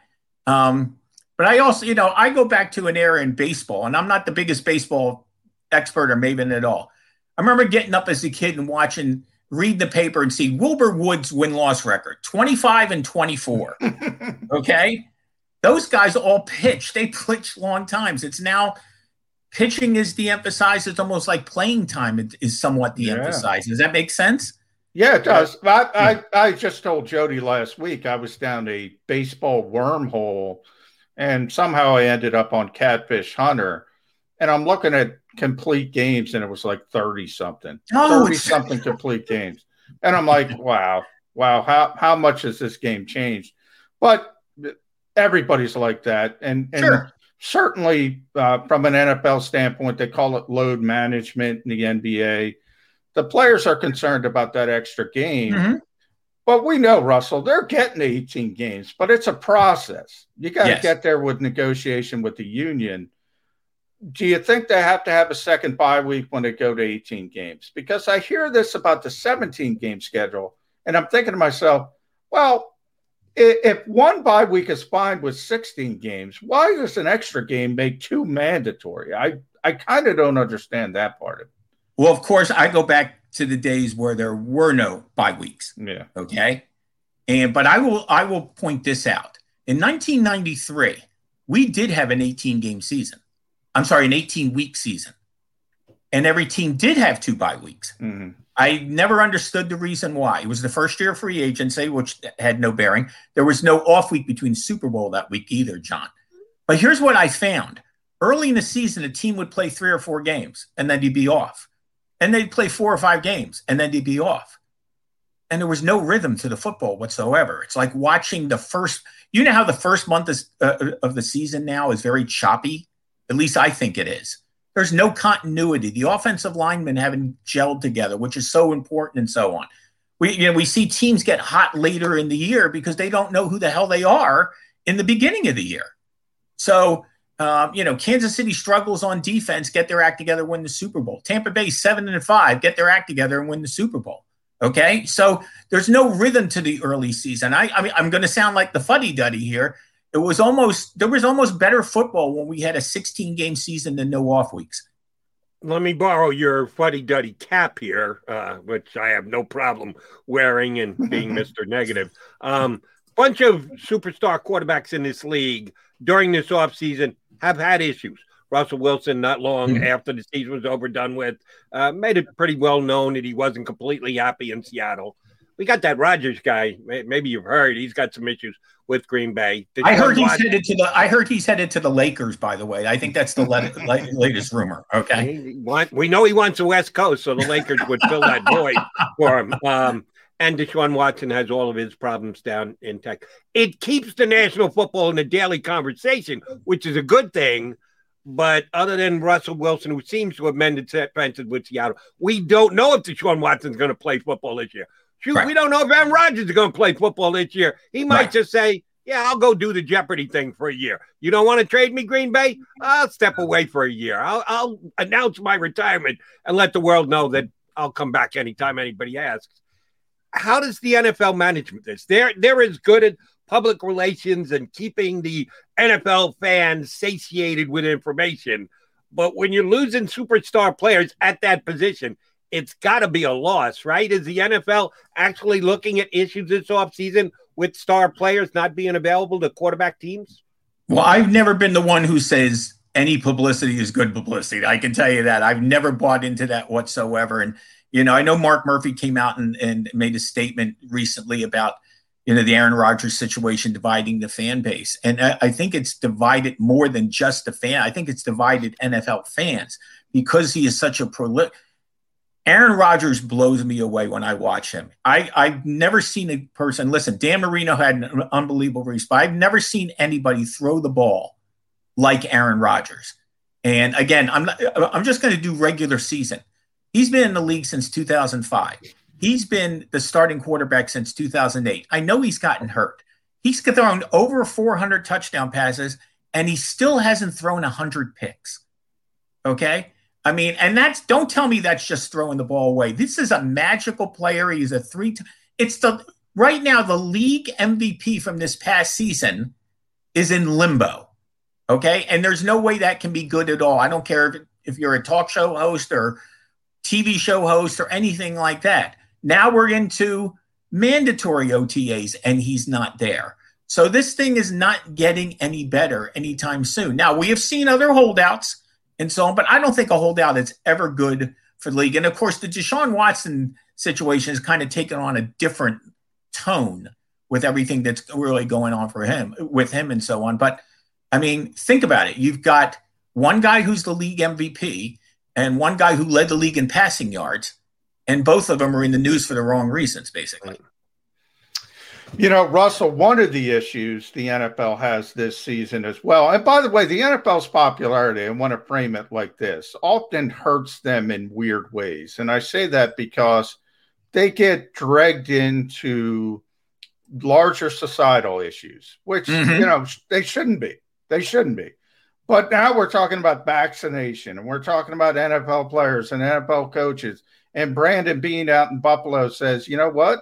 Um but I also, you know, I go back to an era in baseball, and I'm not the biggest baseball expert or maven at all. I remember getting up as a kid and watching read the paper and see Wilbur Woods win loss record 25 and 24. okay. Those guys all pitch. They pitch long times. It's now pitching is de-emphasized. It's almost like playing time is somewhat de-emphasized. Does that make sense? Yeah, it does. I, I, I just told Jody last week I was down a baseball wormhole and somehow I ended up on Catfish Hunter. And I'm looking at complete games and it was like 30 something, Oh, 30 something complete games. And I'm like, wow, wow, how, how much has this game changed? But everybody's like that. And, and Sure. Certainly uh, from an NFL standpoint, they call it load management in the NBA. The players are concerned about that extra game. Mm-hmm. But we know, Russell, they're getting 18 games, but it's a process. You got to Yes. get there with negotiation with the union. Do you think they have to have a second bye week when they go to 18 games? Because I hear this about the 17 game schedule, and I'm thinking to myself, well, if one bye week is fine with 16 games, why does an extra game make two mandatory? I, I kind of don't understand that part of it. Well, of course, I go back to the days where there were no bye weeks. Yeah. Okay. And but I will I will point this out. In 1993, we did have an 18 game season. I'm sorry, an 18 week season. And every team did have two bye weeks. Mm-hmm. I never understood the reason why. It was the first year of free agency, which had no bearing. There was no off week between Super Bowl that week either, John. But here's what I found. Early in the season, a team would play three or four games and then they'd be off. And they'd play four or five games and then they'd be off. And there was no rhythm to the football whatsoever. It's like watching the first, you know how the first month is, uh, of the season now is very choppy? At least I think it is. There's no continuity. The offensive linemen haven't gelled together, which is so important and so on. We, you know, we see teams get hot later in the year because they don't know who the hell they are in the beginning of the year. So, um, you know, Kansas City struggles on defense, get their act together, win the Super Bowl. Tampa Bay seven and five, get their act together and win the Super Bowl. Okay, so there's no rhythm to the early season. I, I mean, I'm going to sound like the fuddy duddy here. It was almost there was almost better football when we had a 16 game season than no off weeks. Let me borrow your fuddy duddy cap here, uh, which I have no problem wearing and being Mr. Negative. Um, bunch of superstar quarterbacks in this league during this offseason have had issues. Russell Wilson, not long Mhm. after the season was over, done with, uh, made it pretty well known that he wasn't completely happy in Seattle. We got that Rodgers guy. Maybe you've heard he's got some issues with Green Bay. Did I heard he's headed to the I heard he's headed to the Lakers. By the way, I think that's the lat- latest rumor. Okay, want- we know he wants the West Coast, so the Lakers would fill that void for him. Um, and Deshaun Watson has all of his problems down in Tech. It keeps the national football in the daily conversation, which is a good thing. But other than Russell Wilson, who seems to have mended fences with Seattle, we don't know if Deshaun Watson's going to play football this year. Shoot, Right. we don't know if Aaron Rodgers is going to play football this year. He might Right. just say, "Yeah, I'll go do the Jeopardy thing for a year." You don't want to trade me, Green Bay? I'll step away for a year. I'll, I'll announce my retirement and let the world know that I'll come back anytime anybody asks. How does the NFL manage this? They're they're as good at public relations and keeping the NFL fans satiated with information. But when you're losing superstar players at that position, it's got to be a loss, right? Is the NFL actually looking at issues this offseason with star players not being available to quarterback teams? Well, I've never been the one who says any publicity is good publicity. I can tell you that. I've never bought into that whatsoever. And, you know, I know Mark Murphy came out and, and made a statement recently about, you know, the Aaron Rodgers situation dividing the fan base. And I, I think it's divided more than just the fan. I think it's divided NFL fans because he is such a prolific. Aaron Rodgers blows me away when I watch him. I, I've never seen a person, listen, Dan Marino had an unbelievable race, but I've never seen anybody throw the ball like Aaron Rodgers. And again, I'm not, I'm just going to do regular season. He's been in the league since 2005. He's been the starting quarterback since 2008. I know he's gotten hurt. He's thrown over 400 touchdown passes, and he still hasn't thrown 100 picks. Okay. I mean, and that's don't tell me that's just throwing the ball away. This is a magical player. He's a three. T- it's the right now the league MVP from this past season is in limbo. Okay, and there's no way that can be good at all. I don't care if, if you're a talk show host or TV show host or anything like that. Now we're into mandatory OTAs and he's not there. So this thing is not getting any better anytime soon. Now we have seen other holdouts and so on, but I don't think a holdout is ever good for the league. And of course, the Deshaun Watson situation has kind of taken on a different tone with everything that's really going on for him with him and so on. But I mean, think about it. You've got one guy who's the league MVP and one guy who led the league in passing yards, and both of them are in the news for the wrong reasons, basically. You know, Russell, one of the issues the NFL has this season as well, and by the way, the NFL's popularity, I want to frame it like this, often hurts them in weird ways. And I say that because they get dragged into larger societal issues, which, mm-hmm. you know, they shouldn't be. They shouldn't be. But now we're talking about vaccination and we're talking about NFL players and NFL coaches. And Brandon Beane out in Buffalo says, you know what?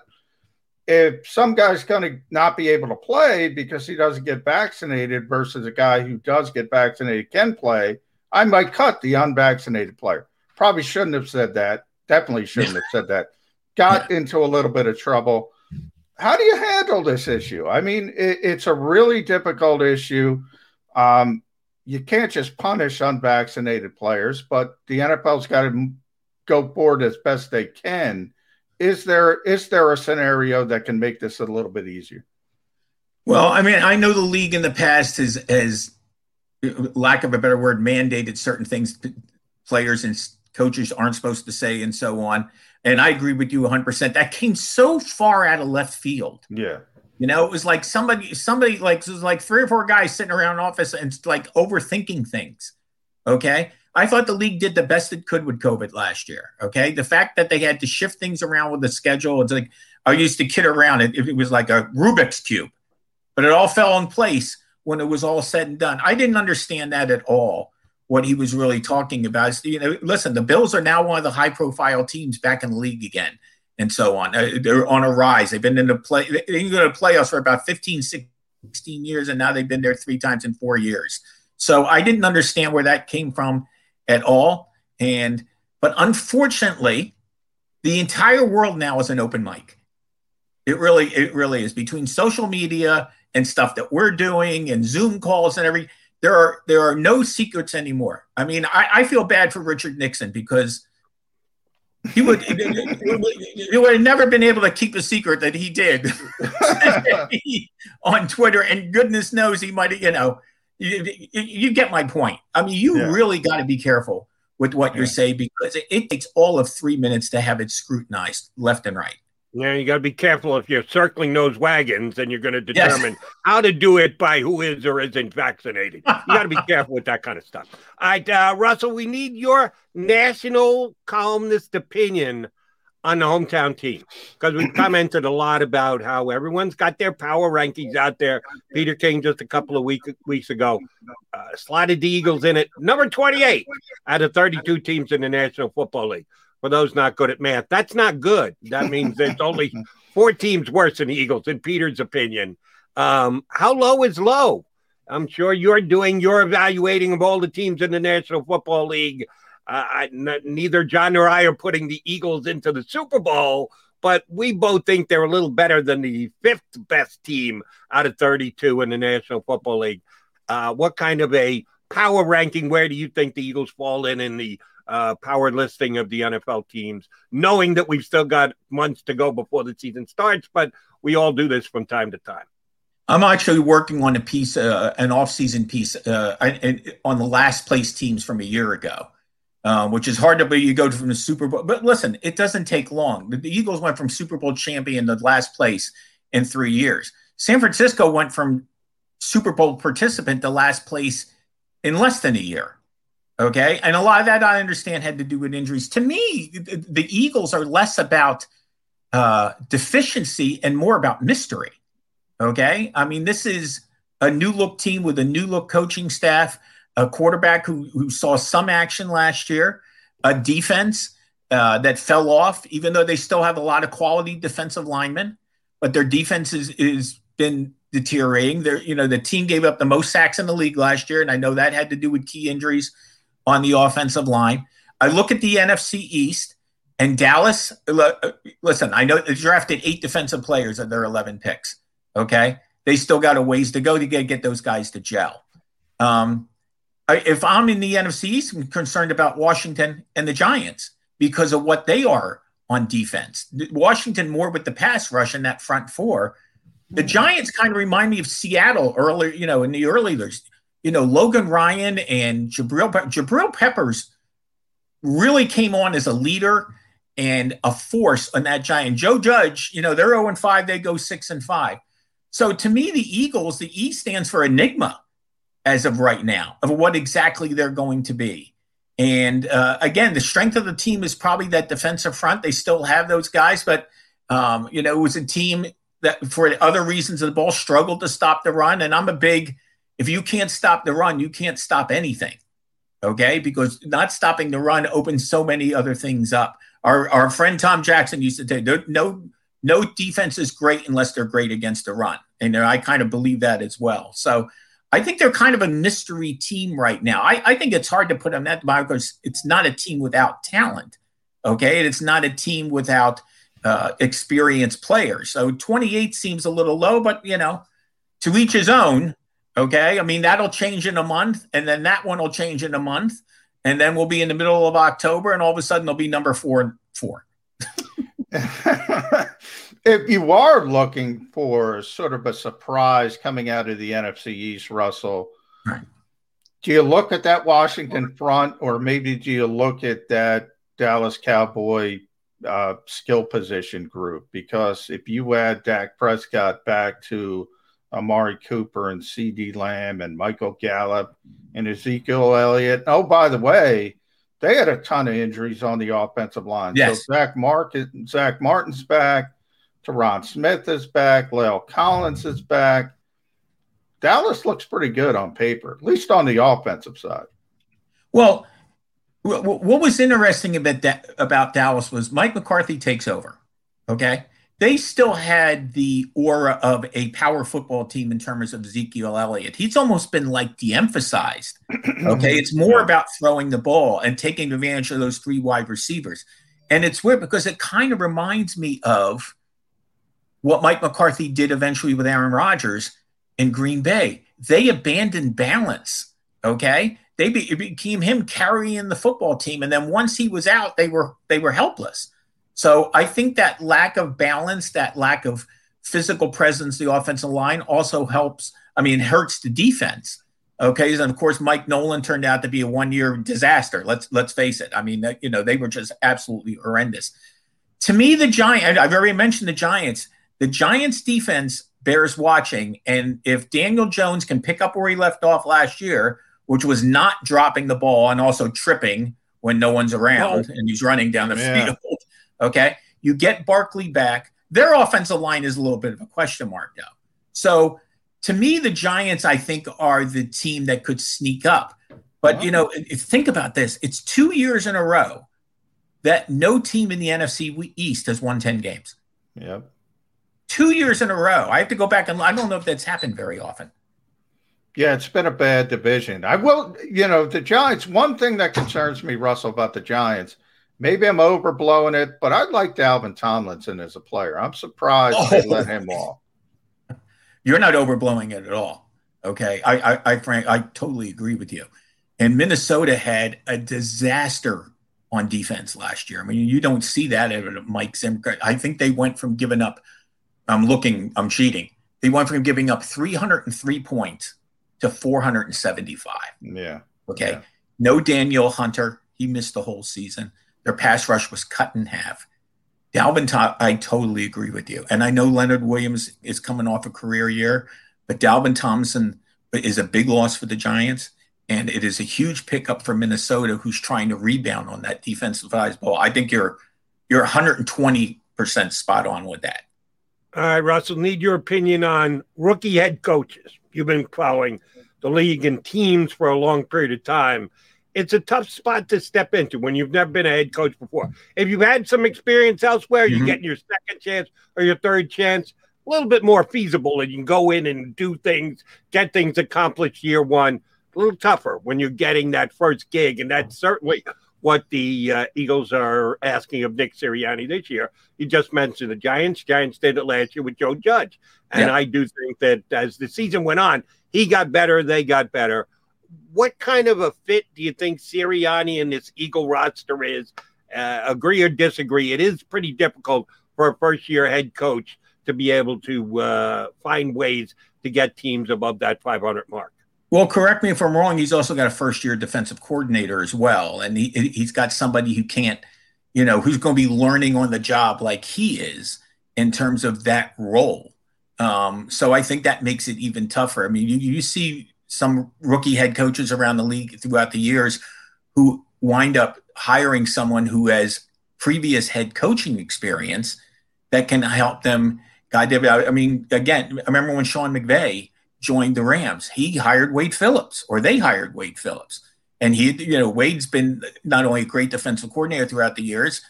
If some guy's going to not be able to play because he doesn't get vaccinated versus a guy who does get vaccinated can play, I might cut the unvaccinated player. Probably shouldn't have said that. Definitely shouldn't have said that. Got into a little bit of trouble. How do you handle this issue? I mean, it, it's a really difficult issue. Um, you can't just punish unvaccinated players, but the NFL's got to go forward as best they can is there is there a scenario that can make this a little bit easier? Well, I mean, I know the league in the past has has lack of a better word mandated certain things players and coaches aren't supposed to say and so on. And I agree with you 100%. That came so far out of left field. Yeah. You know, it was like somebody, somebody like, it was like three or four guys sitting around office and like overthinking things. Okay. I thought the league did the best it could with COVID last year. Okay. The fact that they had to shift things around with the schedule, it's like I used to kid around it. It was like a Rubik's Cube, but it all fell in place when it was all said and done. I didn't understand that at all. What he was really talking about. You know, listen, the Bills are now one of the high profile teams back in the league again and so on. Uh, they're on a rise. They've been in the play, they've been to playoffs for about 15, 16 years, and now they've been there three times in four years. So I didn't understand where that came from at all. And but unfortunately, the entire world now is an open mic. It really, it really is between social media and stuff that we're doing and Zoom calls and every there are there are no secrets anymore. I mean, I, I feel bad for Richard Nixon because he would he would have never been able to keep a secret that he did on Twitter, and goodness knows he might have, you know, you, you, get my point. I mean, you yeah. really got to be careful with what yeah. you say because it, it, takes all of three minutes to have it scrutinized left and right. Yeah, you got to be careful if you're circling those wagons and you're going to determine yes. how to do it by who is or isn't vaccinated. You got to be careful with that kind of stuff. All right, uh, Russell, we need your national columnist opinion on the hometown team because we commented a lot about how everyone's got their power rankings out there. Peter King just a couple of week, weeks ago uh, slotted the Eagles in it number 28 out of 32 teams in the National Football League. For those not good at math, that's not good. That means there's only four teams worse than the Eagles, in Peter's opinion. Um, how low is low? I'm sure you're doing your evaluating of all the teams in the National Football League uh, neither John nor I are putting the Eagles into the Super Bowl, but we both think they're a little better than the fifth best team out of 32 in the National Football League. Uh, what kind of a power ranking? Where do you think the Eagles fall in in the uh, power listing of the NFL teams? Knowing that we've still got months to go before the season starts, but we all do this from time to time. I'm actually working on a piece, uh, an off-season piece, uh, on the last place teams from a year ago um, which is hard to be. You go from the Super Bowl, but listen, it doesn't take long. The, the Eagles went from Super Bowl champion to last place in three years. San Francisco went from Super Bowl participant to last place in less than a year. Okay. And a lot of that I understand had to do with injuries. To me, the, the Eagles are less about uh, deficiency and more about mystery. Okay. I mean, this is a new look team with a new look coaching staff a quarterback who, who saw some action last year, a defense uh, that fell off, even though they still have a lot of quality defensive linemen, but their defense is, is been deteriorating. They're, you know, the team gave up the most sacks in the league last year, and I know that had to do with key injuries on the offensive line. I look at the NFC East, And Dallas, listen, I know they drafted eight defensive players of their 11 picks. Okay. They still got a ways to go to get, get those guys to gel. Um, if I'm in the NFC East, I'm concerned about Washington and the Giants because of what they are on defense. Washington more with the pass rush in that front four. The hmm. Giants kind of remind me of Seattle earlier, you know, in the early years. You know, Logan Ryan and Jabril Jabril Peppers really came on as a leader and a force on that giant. Joe Judge, you know, they're 0 and 5, they go 6 and 5. So to me, the Eagles, the E stands for enigma as of right now of what exactly they're going to be. And uh, again, the strength of the team is probably that defensive front. They still have those guys, but um, you know, it was a team that, for other reasons, the ball struggled to stop the run. And I'm a big, if you can't stop the run, you can't stop anything. Okay, because not stopping the run opens so many other things up. Our our friend Tom Jackson used to say, "No, no defense is great unless they're great against the run," and I kind of believe that as well. So I think they're kind of a mystery team right now. I, I think it's hard to put them that because it's not a team without talent. Okay, And it's not a team without uh, experienced players. So 28 seems a little low, but you know, to each his own. Okay, I mean that'll change in a month, and then that one will change in a month, and then we'll be in the middle of October, and all of a sudden they'll be number four and four. if you are looking for sort of a surprise coming out of the NFC East, Russell, right. do you look at that Washington front, or maybe do you look at that Dallas Cowboy uh, skill position group? Because if you add Dak Prescott back to Amari Cooper and CeeDee Lamb and Michael Gallup and Ezekiel Elliott. Oh, by the way, they had a ton of injuries on the offensive line. Yes. So Zack Martin, Zack Martin's back, Tyron Smith is back, La'el Collins is back. Dallas looks pretty good on paper, at least on the offensive side. Well, what was interesting about that, about Dallas was Mike McCarthy takes over. Okay, they still had the aura of a power football team in terms of Ezekiel Elliott. He's almost been like de-emphasized. Okay, it's more about throwing the ball and taking advantage of those three wide receivers. And it's weird because it kind of reminds me of what Mike McCarthy did eventually with Aaron Rodgers in Green Bay. They abandoned balance. Okay, they be, became him carrying the football team, and then once he was out, they were they were helpless. So I think that lack of balance, that lack of physical presence, the offensive line also helps. I mean, hurts the defense. Okay, and of course, Mike Nolan turned out to be a one-year disaster. Let's let's face it. I mean, you know, they were just absolutely horrendous. To me, the Giant. I've already mentioned the Giants. The Giants' defense bears watching, and if Daniel Jones can pick up where he left off last year, which was not dropping the ball and also tripping when no one's around, oh. and he's running down the yeah. field Okay. You get Barkley back. Their offensive line is a little bit of a question mark, though. So to me, the Giants, I think, are the team that could sneak up. But, you know, if, think about this it's two years in a row that no team in the NFC East has won 10 games. Yep. Two years in a row. I have to go back and I don't know if that's happened very often. Yeah, it's been a bad division. I will, you know, the Giants, one thing that concerns me, Russell, about the Giants – maybe I'm overblowing it, but I like Dalvin Tomlinson as a player. I'm surprised oh. they let him off. You're not overblowing it at all. Okay, I, I, I, Frank, I totally agree with you. And Minnesota had a disaster on defense last year. I mean, you don't see that at Mike Zimmer. I think they went from giving up. I'm looking. I'm cheating. They went from giving up 303 points to 475. Yeah. Okay. Yeah. No Danielle Hunter. He missed the whole season. Their pass rush was cut in half. Dalvin, Tom, I totally agree with you. And I know Leonard Williams is coming off a career year, but Dalvin Tomlinson is a big loss for the Giants. And it is a huge pickup for Minnesota, who's trying to rebound on that defensive ball. I think you're you're 120 percent spot on with that. All right, Russell, need your opinion on rookie head coaches. You've been following the league and teams for a long period of time it's a tough spot to step into when you've never been a head coach before. If you've had some experience elsewhere, mm-hmm. you're getting your second chance or your third chance, a little bit more feasible, and you can go in and do things, get things accomplished year one. A little tougher when you're getting that first gig, and that's certainly what the uh, Eagles are asking of Nick Sirianni this year. You just mentioned the Giants. Giants did it last year with Joe Judge. And Yeah. I do think that as the season went on, he got better, they got better. What kind of a fit do you think Sirianni and this Eagle roster is? Uh, agree or disagree? It is pretty difficult for a first year head coach to be able to uh, find ways to get teams above that 500 mark. Well, correct me if I'm wrong. He's also got a first year defensive coordinator as well. And he, he's got somebody who can't, you know, who's going to be learning on the job like he is in terms of that role. Um, so I think that makes it even tougher. I mean, you, you see some rookie head coaches around the league throughout the years who wind up hiring someone who has previous head coaching experience that can help them guide them. I mean, again, I remember when Sean McVay joined the Rams, he hired Wade Phillips, or they hired Wade Phillips. And he, you know, Wade's been not only a great defensive coordinator throughout the years,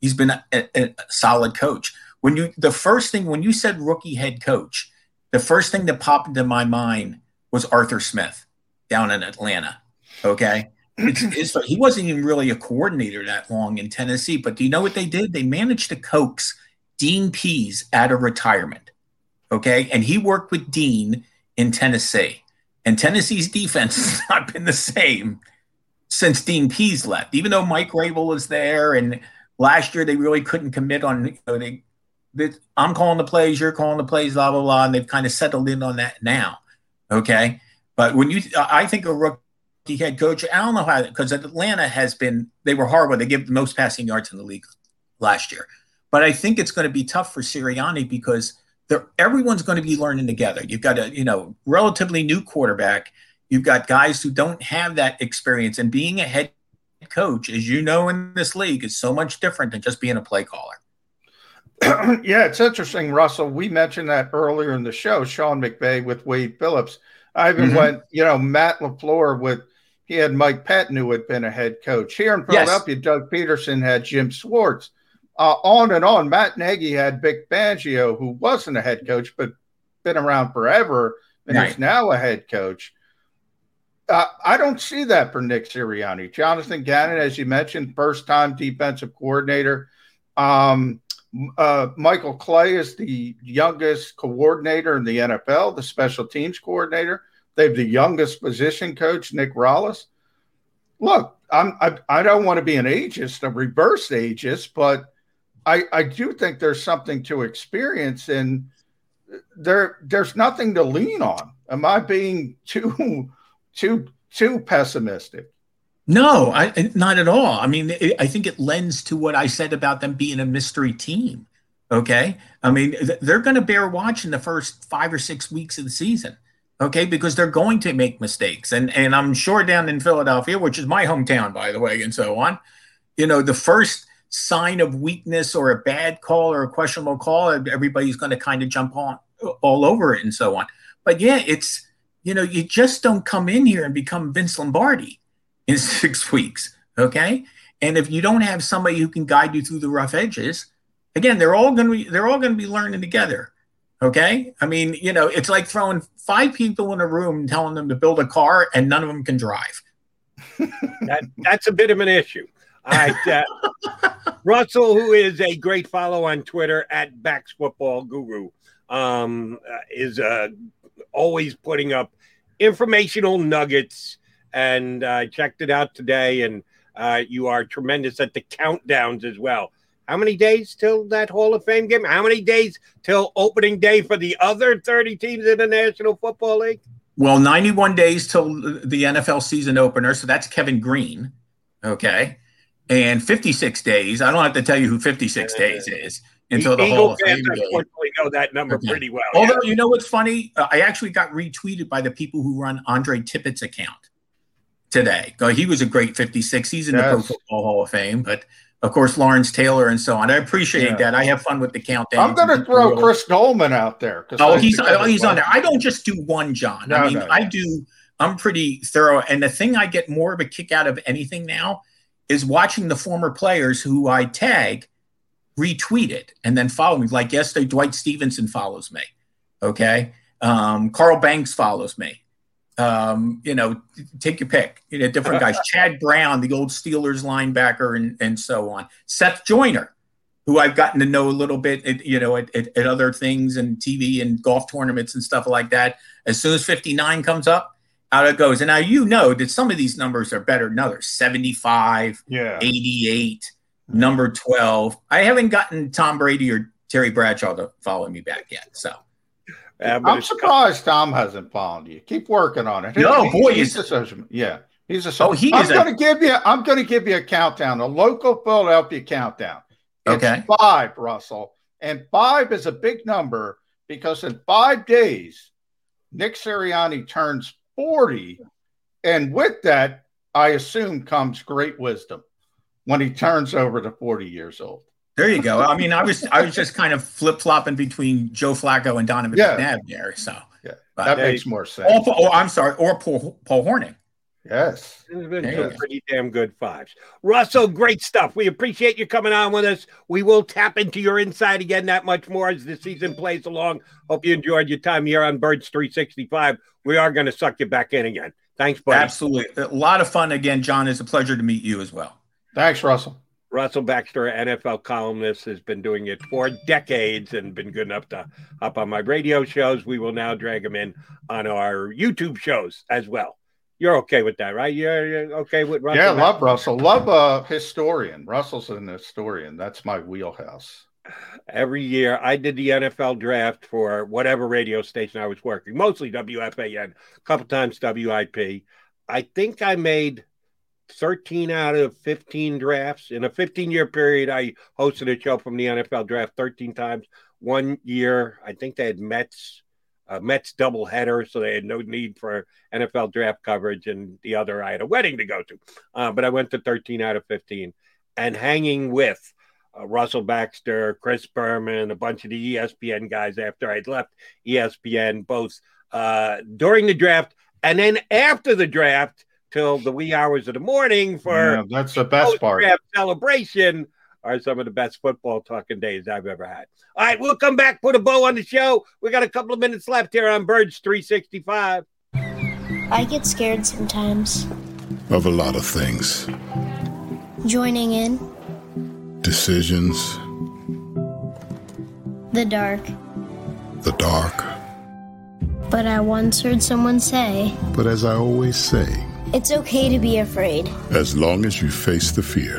he's been a, a, solid coach. When you, the first thing, when you said rookie head coach, the first thing that popped into my mind was Arthur Smith down in Atlanta. Okay. It's, it's, he wasn't even really a coordinator that long in Tennessee, but do you know what they did? They managed to coax Dean Pees out of retirement. Okay. And he worked with Dean in Tennessee. And Tennessee's defense has not been the same since Dean Pees left, even though Mike Vrabel was there. And last year they really couldn't commit on, you know, they, they, I'm calling the plays, you're calling the plays, blah, blah, blah. And they've kind of settled in on that now. Okay. But when you, I think a rookie head coach, I don't know how, because Atlanta has been, they were horrible. They gave the most passing yards in the league last year. But I think it's going to be tough for Sirianni because everyone's going to be learning together. You've got a, you know, relatively new quarterback. You've got guys who don't have that experience. And being a head coach, as you know, in this league is so much different than just being a play caller. yeah, it's interesting, Russell. We mentioned that earlier in the show, Sean McVay with Wade Phillips. I even Mhm. went, you know, Matt LaFleur with he had Mike Pettine, who had been a head coach. Here in Yes. Philadelphia, Doug Pederson had Jim Schwartz. Uh, on and on. Matt Nagy had Vic Fangio, who wasn't a head coach, but been around forever and Right. is now a head coach. Uh, I don't see that for Nick Sirianni. Jonathan Gannon, as you mentioned, first time defensive coordinator. Um, uh, Michael Clay is the youngest coordinator in the NFL, the special teams coordinator. They have the youngest position coach, Nick Rallis. Look, I'm, I, I don't want to be an ageist, a reverse ageist, but I, I do think there's something to experience, and there there's nothing to lean on. Am I being too too too pessimistic? No, I, not at all. I mean, it, I think it lends to what I said about them being a mystery team. Okay. I mean, th- they're going to bear watch in the first five or six weeks of the season. Okay. Because they're going to make mistakes. And, and I'm sure down in Philadelphia, which is my hometown, by the way, and so on, you know, the first sign of weakness or a bad call or a questionable call, everybody's going to kind of jump on all over it and so on. But yeah, it's, you know, you just don't come in here and become Vince Lombardi in six weeks. Okay. And if you don't have somebody who can guide you through the rough edges, again, they're all going to be, they're all going to be learning together. Okay. I mean, you know, it's like throwing five people in a room and telling them to build a car and none of them can drive. that, that's a bit of an issue. All right. Uh, Russell, who is a great follow on Twitter at Backs Football Guru, um, uh, is uh, always putting up informational nuggets. And I uh, checked it out today, and uh, you are tremendous at the countdowns as well. How many days till that Hall of Fame game? How many days till opening day for the other 30 teams in the National Football League? Well, 91 days till the NFL season opener. So that's Kevin Greene. Okay. And 56 days. I don't have to tell you who 56 days is until the, the Hall of Fame fans game. unfortunately know that number Okay. pretty well. Although, you know what's funny? Uh, I actually got retweeted by the people who run Andre Tippett's account today. Uh, He was a great 56. He's in the Pro Football Hall of Fame, but of course, Lawrence Taylor and so on. I appreciate Yeah. that. I have fun with the countdown. I'm going to throw Chris Doleman out there. 'cause Oh, I he's oh, that's he's on there. I don't just do one, John. No, I mean, no, no. I do. I'm pretty thorough, and the thing I get more of a kick out of anything now is watching the former players who I tag retweet it and then follow me. Like yesterday, Dwight Stephenson follows me. Okay, um, Carl Banks follows me. Um, you know, take your pick. You know, different guys. Chad Brown, the old Steelers linebacker, and and so on. Seth Joyner, who I've gotten to know a little bit, at, you know, at, at, at other things and TV and golf tournaments and stuff like that. As soon as 59 comes up, out it goes. And now you know that some of these numbers are better than others 75, yeah. 88, number 12. I haven't gotten Tom Brady or Terry Bradshaw to follow me back yet. So uh, I'm surprised Tom hasn't followed you. Keep working on it. No, he, boy, he's a social. Yeah, he's a. Oh, he I'm going to give you. I'm going to give you a countdown, a local Philadelphia countdown. It's Okay. five, Russell, and five is a big number because in five days, Nick Sirianni turns forty, and with that, I assume comes great wisdom when he turns over to forty years old. There you go. I mean, I was I was just kind of flip flopping between Joe Flacco and Donovan Yeah. McNabb there. So Yeah, that makes more sense. or, or oh, I'm sorry, or Paul, Paul Hornung. Yes. There's been There some pretty damn good fives. Russell, great stuff. We appreciate you coming on with us. We will tap into your insight again that much more as the season plays along. Hope you enjoyed your time here on Birds 365. We are going to suck you back in again. Thanks, buddy. Absolutely, a lot of fun again, John. It's a pleasure to meet you as well. Thanks, Russell. Russell Baxter, NFL columnist, has been doing it for decades and been good enough to hop on my radio shows. We will now drag him in on our YouTube shows as well. You're okay with that, right? You're, you're okay with Russell? yeah, love Russell. Love a historian. Russell's an historian. That's my wheelhouse. every year I did the NFL draft for whatever radio station I was working, mostly WFAN, a couple times WIP. I think I made 13 out of 15 drafts. In a 15 year period, I hosted a show from the NFL draft 13 times. One year, I think they had Mets, uh, Mets doubleheader, so they had no need for NFL draft coverage. And the other, I had a wedding to go to. Uh, but I went to 13 out of 15 and hanging with uh, Russell Baxter, Chris Berman, a bunch of the ESPN guys after I'd left ESPN, both uh, during the draft and then after the draft till the wee hours of the morning for Yeah, that's the best part. celebration are some of the best football talking days I've ever had. All right, we'll come back, put a bow on the show. We got a couple of minutes left here on Birds 365. I get scared sometimes. Of a lot of things. Joining in Decisions, the dark. the dark. But I once heard someone say, But as I always say, it's okay to be afraid as long as you face the fear,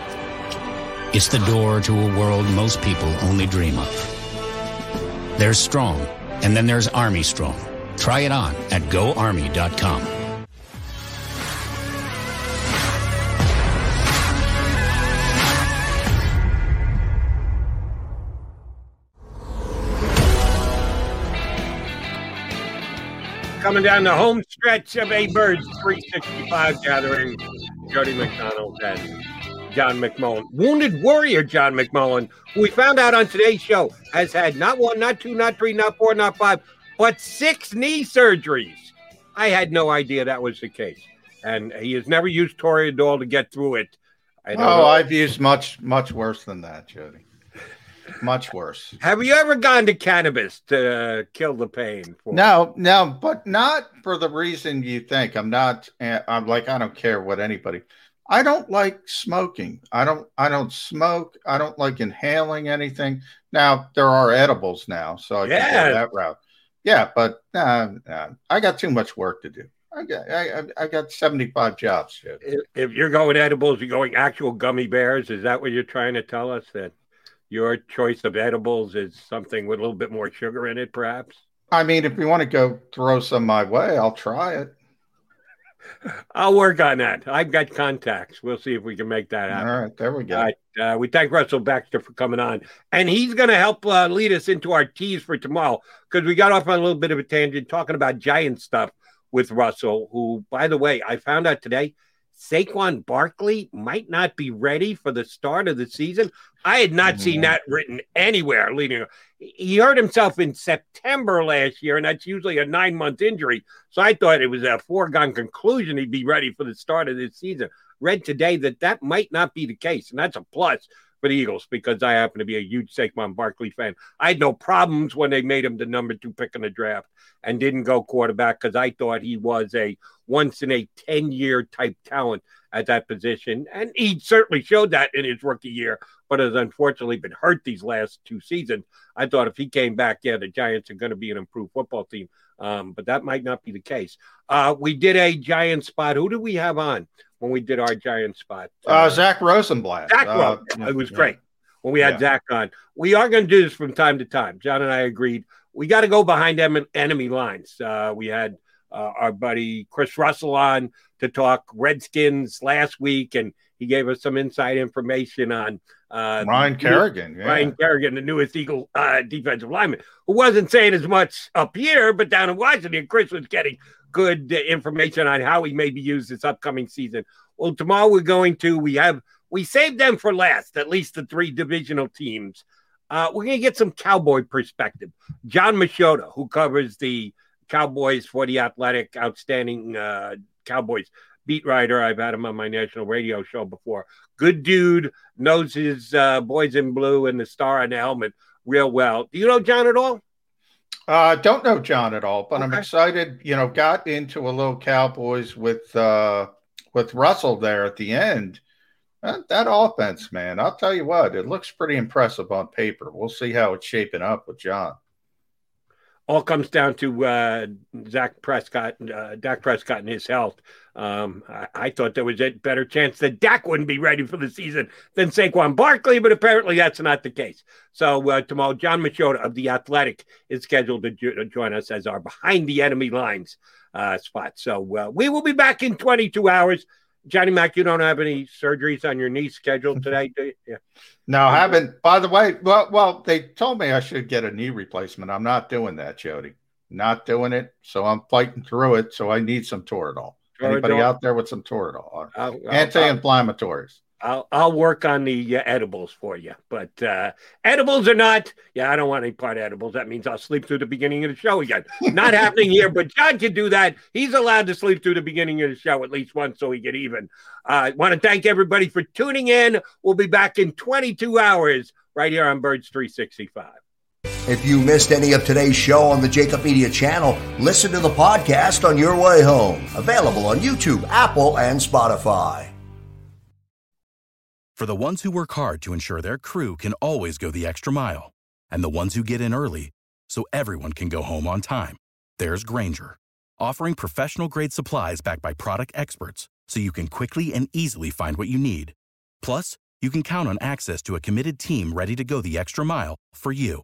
It's the door to a world most people only dream of. There's Strong, and then there's Army Strong. Try it on at goarmy.com. Coming down the home stretch of a Birds 365 gathering, Jody McDonald and John McMullen. Wounded Warrior John McMullen, who we found out on today's show, has had not one, not two, not three, not four, not five, but six knee surgeries. I had no idea that was the case. And he has never used Toradol to get through it. I oh, know. I've used much, much worse than that, Jody. Much worse. Have you ever gone to cannabis to uh, kill the pain? For- no, no, but not for the reason you think. I'm not. Eh, I'm like I don't care what anybody. I don't like smoking. I don't. I don't smoke. I don't like inhaling anything. Now there are edibles now, so I yeah. can go that route. Yeah, but uh, uh, I got too much work to do. I got I, I got 75 jobs. If, if you're going edibles, you're going actual gummy bears. Is that what you're trying to tell us? That your choice of edibles is something with a little bit more sugar in it, perhaps? I mean, if you want to go throw some my way, I'll try it. I'll work on that. I've got contacts. We'll see if we can make that happen. All right, there we go. Right, uh, we thank Russell Baxter for coming on, and he's going to help uh, lead us into our teas for tomorrow because we got off on a little bit of a tangent talking about giant stuff with Russell. Who, by the way, I found out today Saquon Barkley might not be ready for the start of the season. I had not mm-hmm. seen that written anywhere leading. He hurt himself in September last year, and that's usually a nine month injury. So I thought it was a foregone conclusion he'd be ready for the start of this season. Read today that that might not be the case, and that's a plus for the Eagles because I happen to be a huge Saquon Barkley fan. I had no problems when they made him the number two pick in the draft and didn't go quarterback because I thought he was a once in a 10 year type talent at that position. And he certainly showed that in his rookie year, but has unfortunately been hurt these last two seasons. I thought if he came back, yeah, the Giants are going to be an improved football team. Um, but that might not be the case. Uh, we did a Giant spot. Who do we have on when we did our Giant spot? Uh, uh, Zack Rosenblatt. Zack, uh, it was great when we had yeah. Zack on. We are going to do this from time to time. John and I agreed we got to go behind em- enemy lines. Uh, we had uh, our buddy Chris Russell on to talk Redskins last week, and he gave us some inside information on uh, Ryan Kerrigan. Yeah. Ryan Kerrigan, the newest Eagle uh, defensive lineman, who wasn't saying as much up here, but down in Washington, Chris was getting good uh, information on how he may be used this upcoming season. Well, tomorrow we're going to we have we saved them for last, at least the three divisional teams. Uh, we're going to get some cowboy perspective. Jon Machota, who covers the Cowboys for the Athletic, outstanding uh, Cowboys beat writer. I've had him on my national radio show before. Good dude, knows his uh, boys in blue and the star on the helmet real well. Do you know John at all? Uh, don't know John at all, but okay. I'm excited. You know, got into a little Cowboys with uh, with Russell there at the end that, that offense, man, I'll tell you what, it looks pretty impressive on paper. We'll see how it's shaping up with John. All comes down to uh, Zach Prescott, uh, Dak Prescott, and his health. Um, I, I, thought there was a better chance that Dak wouldn't be ready for the season than Saquon Barkley, but apparently that's not the case. So uh, tomorrow, Jon Machota of the Athletic is scheduled to, to join us as our behind the enemy lines uh, spot. So uh, we will be back in 22 hours. Johnny Mac, you don't have any surgeries on your knee scheduled today, do you? Yeah. No, I haven't. By the way, well, well, they told me I should get a knee replacement. I'm not doing that, Jody. Not doing it. So I'm fighting through it. So I need some Toradol. Toradol? Anybody out there with some Toradol? Anti-inflammatories. I'll I'll work on the uh, edibles for you. But uh, edibles or not, yeah, I don't want any part of edibles. That means I'll sleep through the beginning of the show again. Not happening here, but John can do that. He's allowed to sleep through the beginning of the show at least once so we get even. I uh, want to thank everybody for tuning in. We'll be back in 22 hours right here on Birds 365. If you missed any of today's show on the Jakib Media channel, listen to the podcast on your way home. Available on YouTube, Apple, and Spotify. For the ones who work hard to ensure their crew can always go the extra mile, and the ones who get in early so everyone can go home on time, there's Grainger, offering professional grade supplies backed by product experts so you can quickly and easily find what you need. Plus, you can count on access to a committed team ready to go the extra mile for you.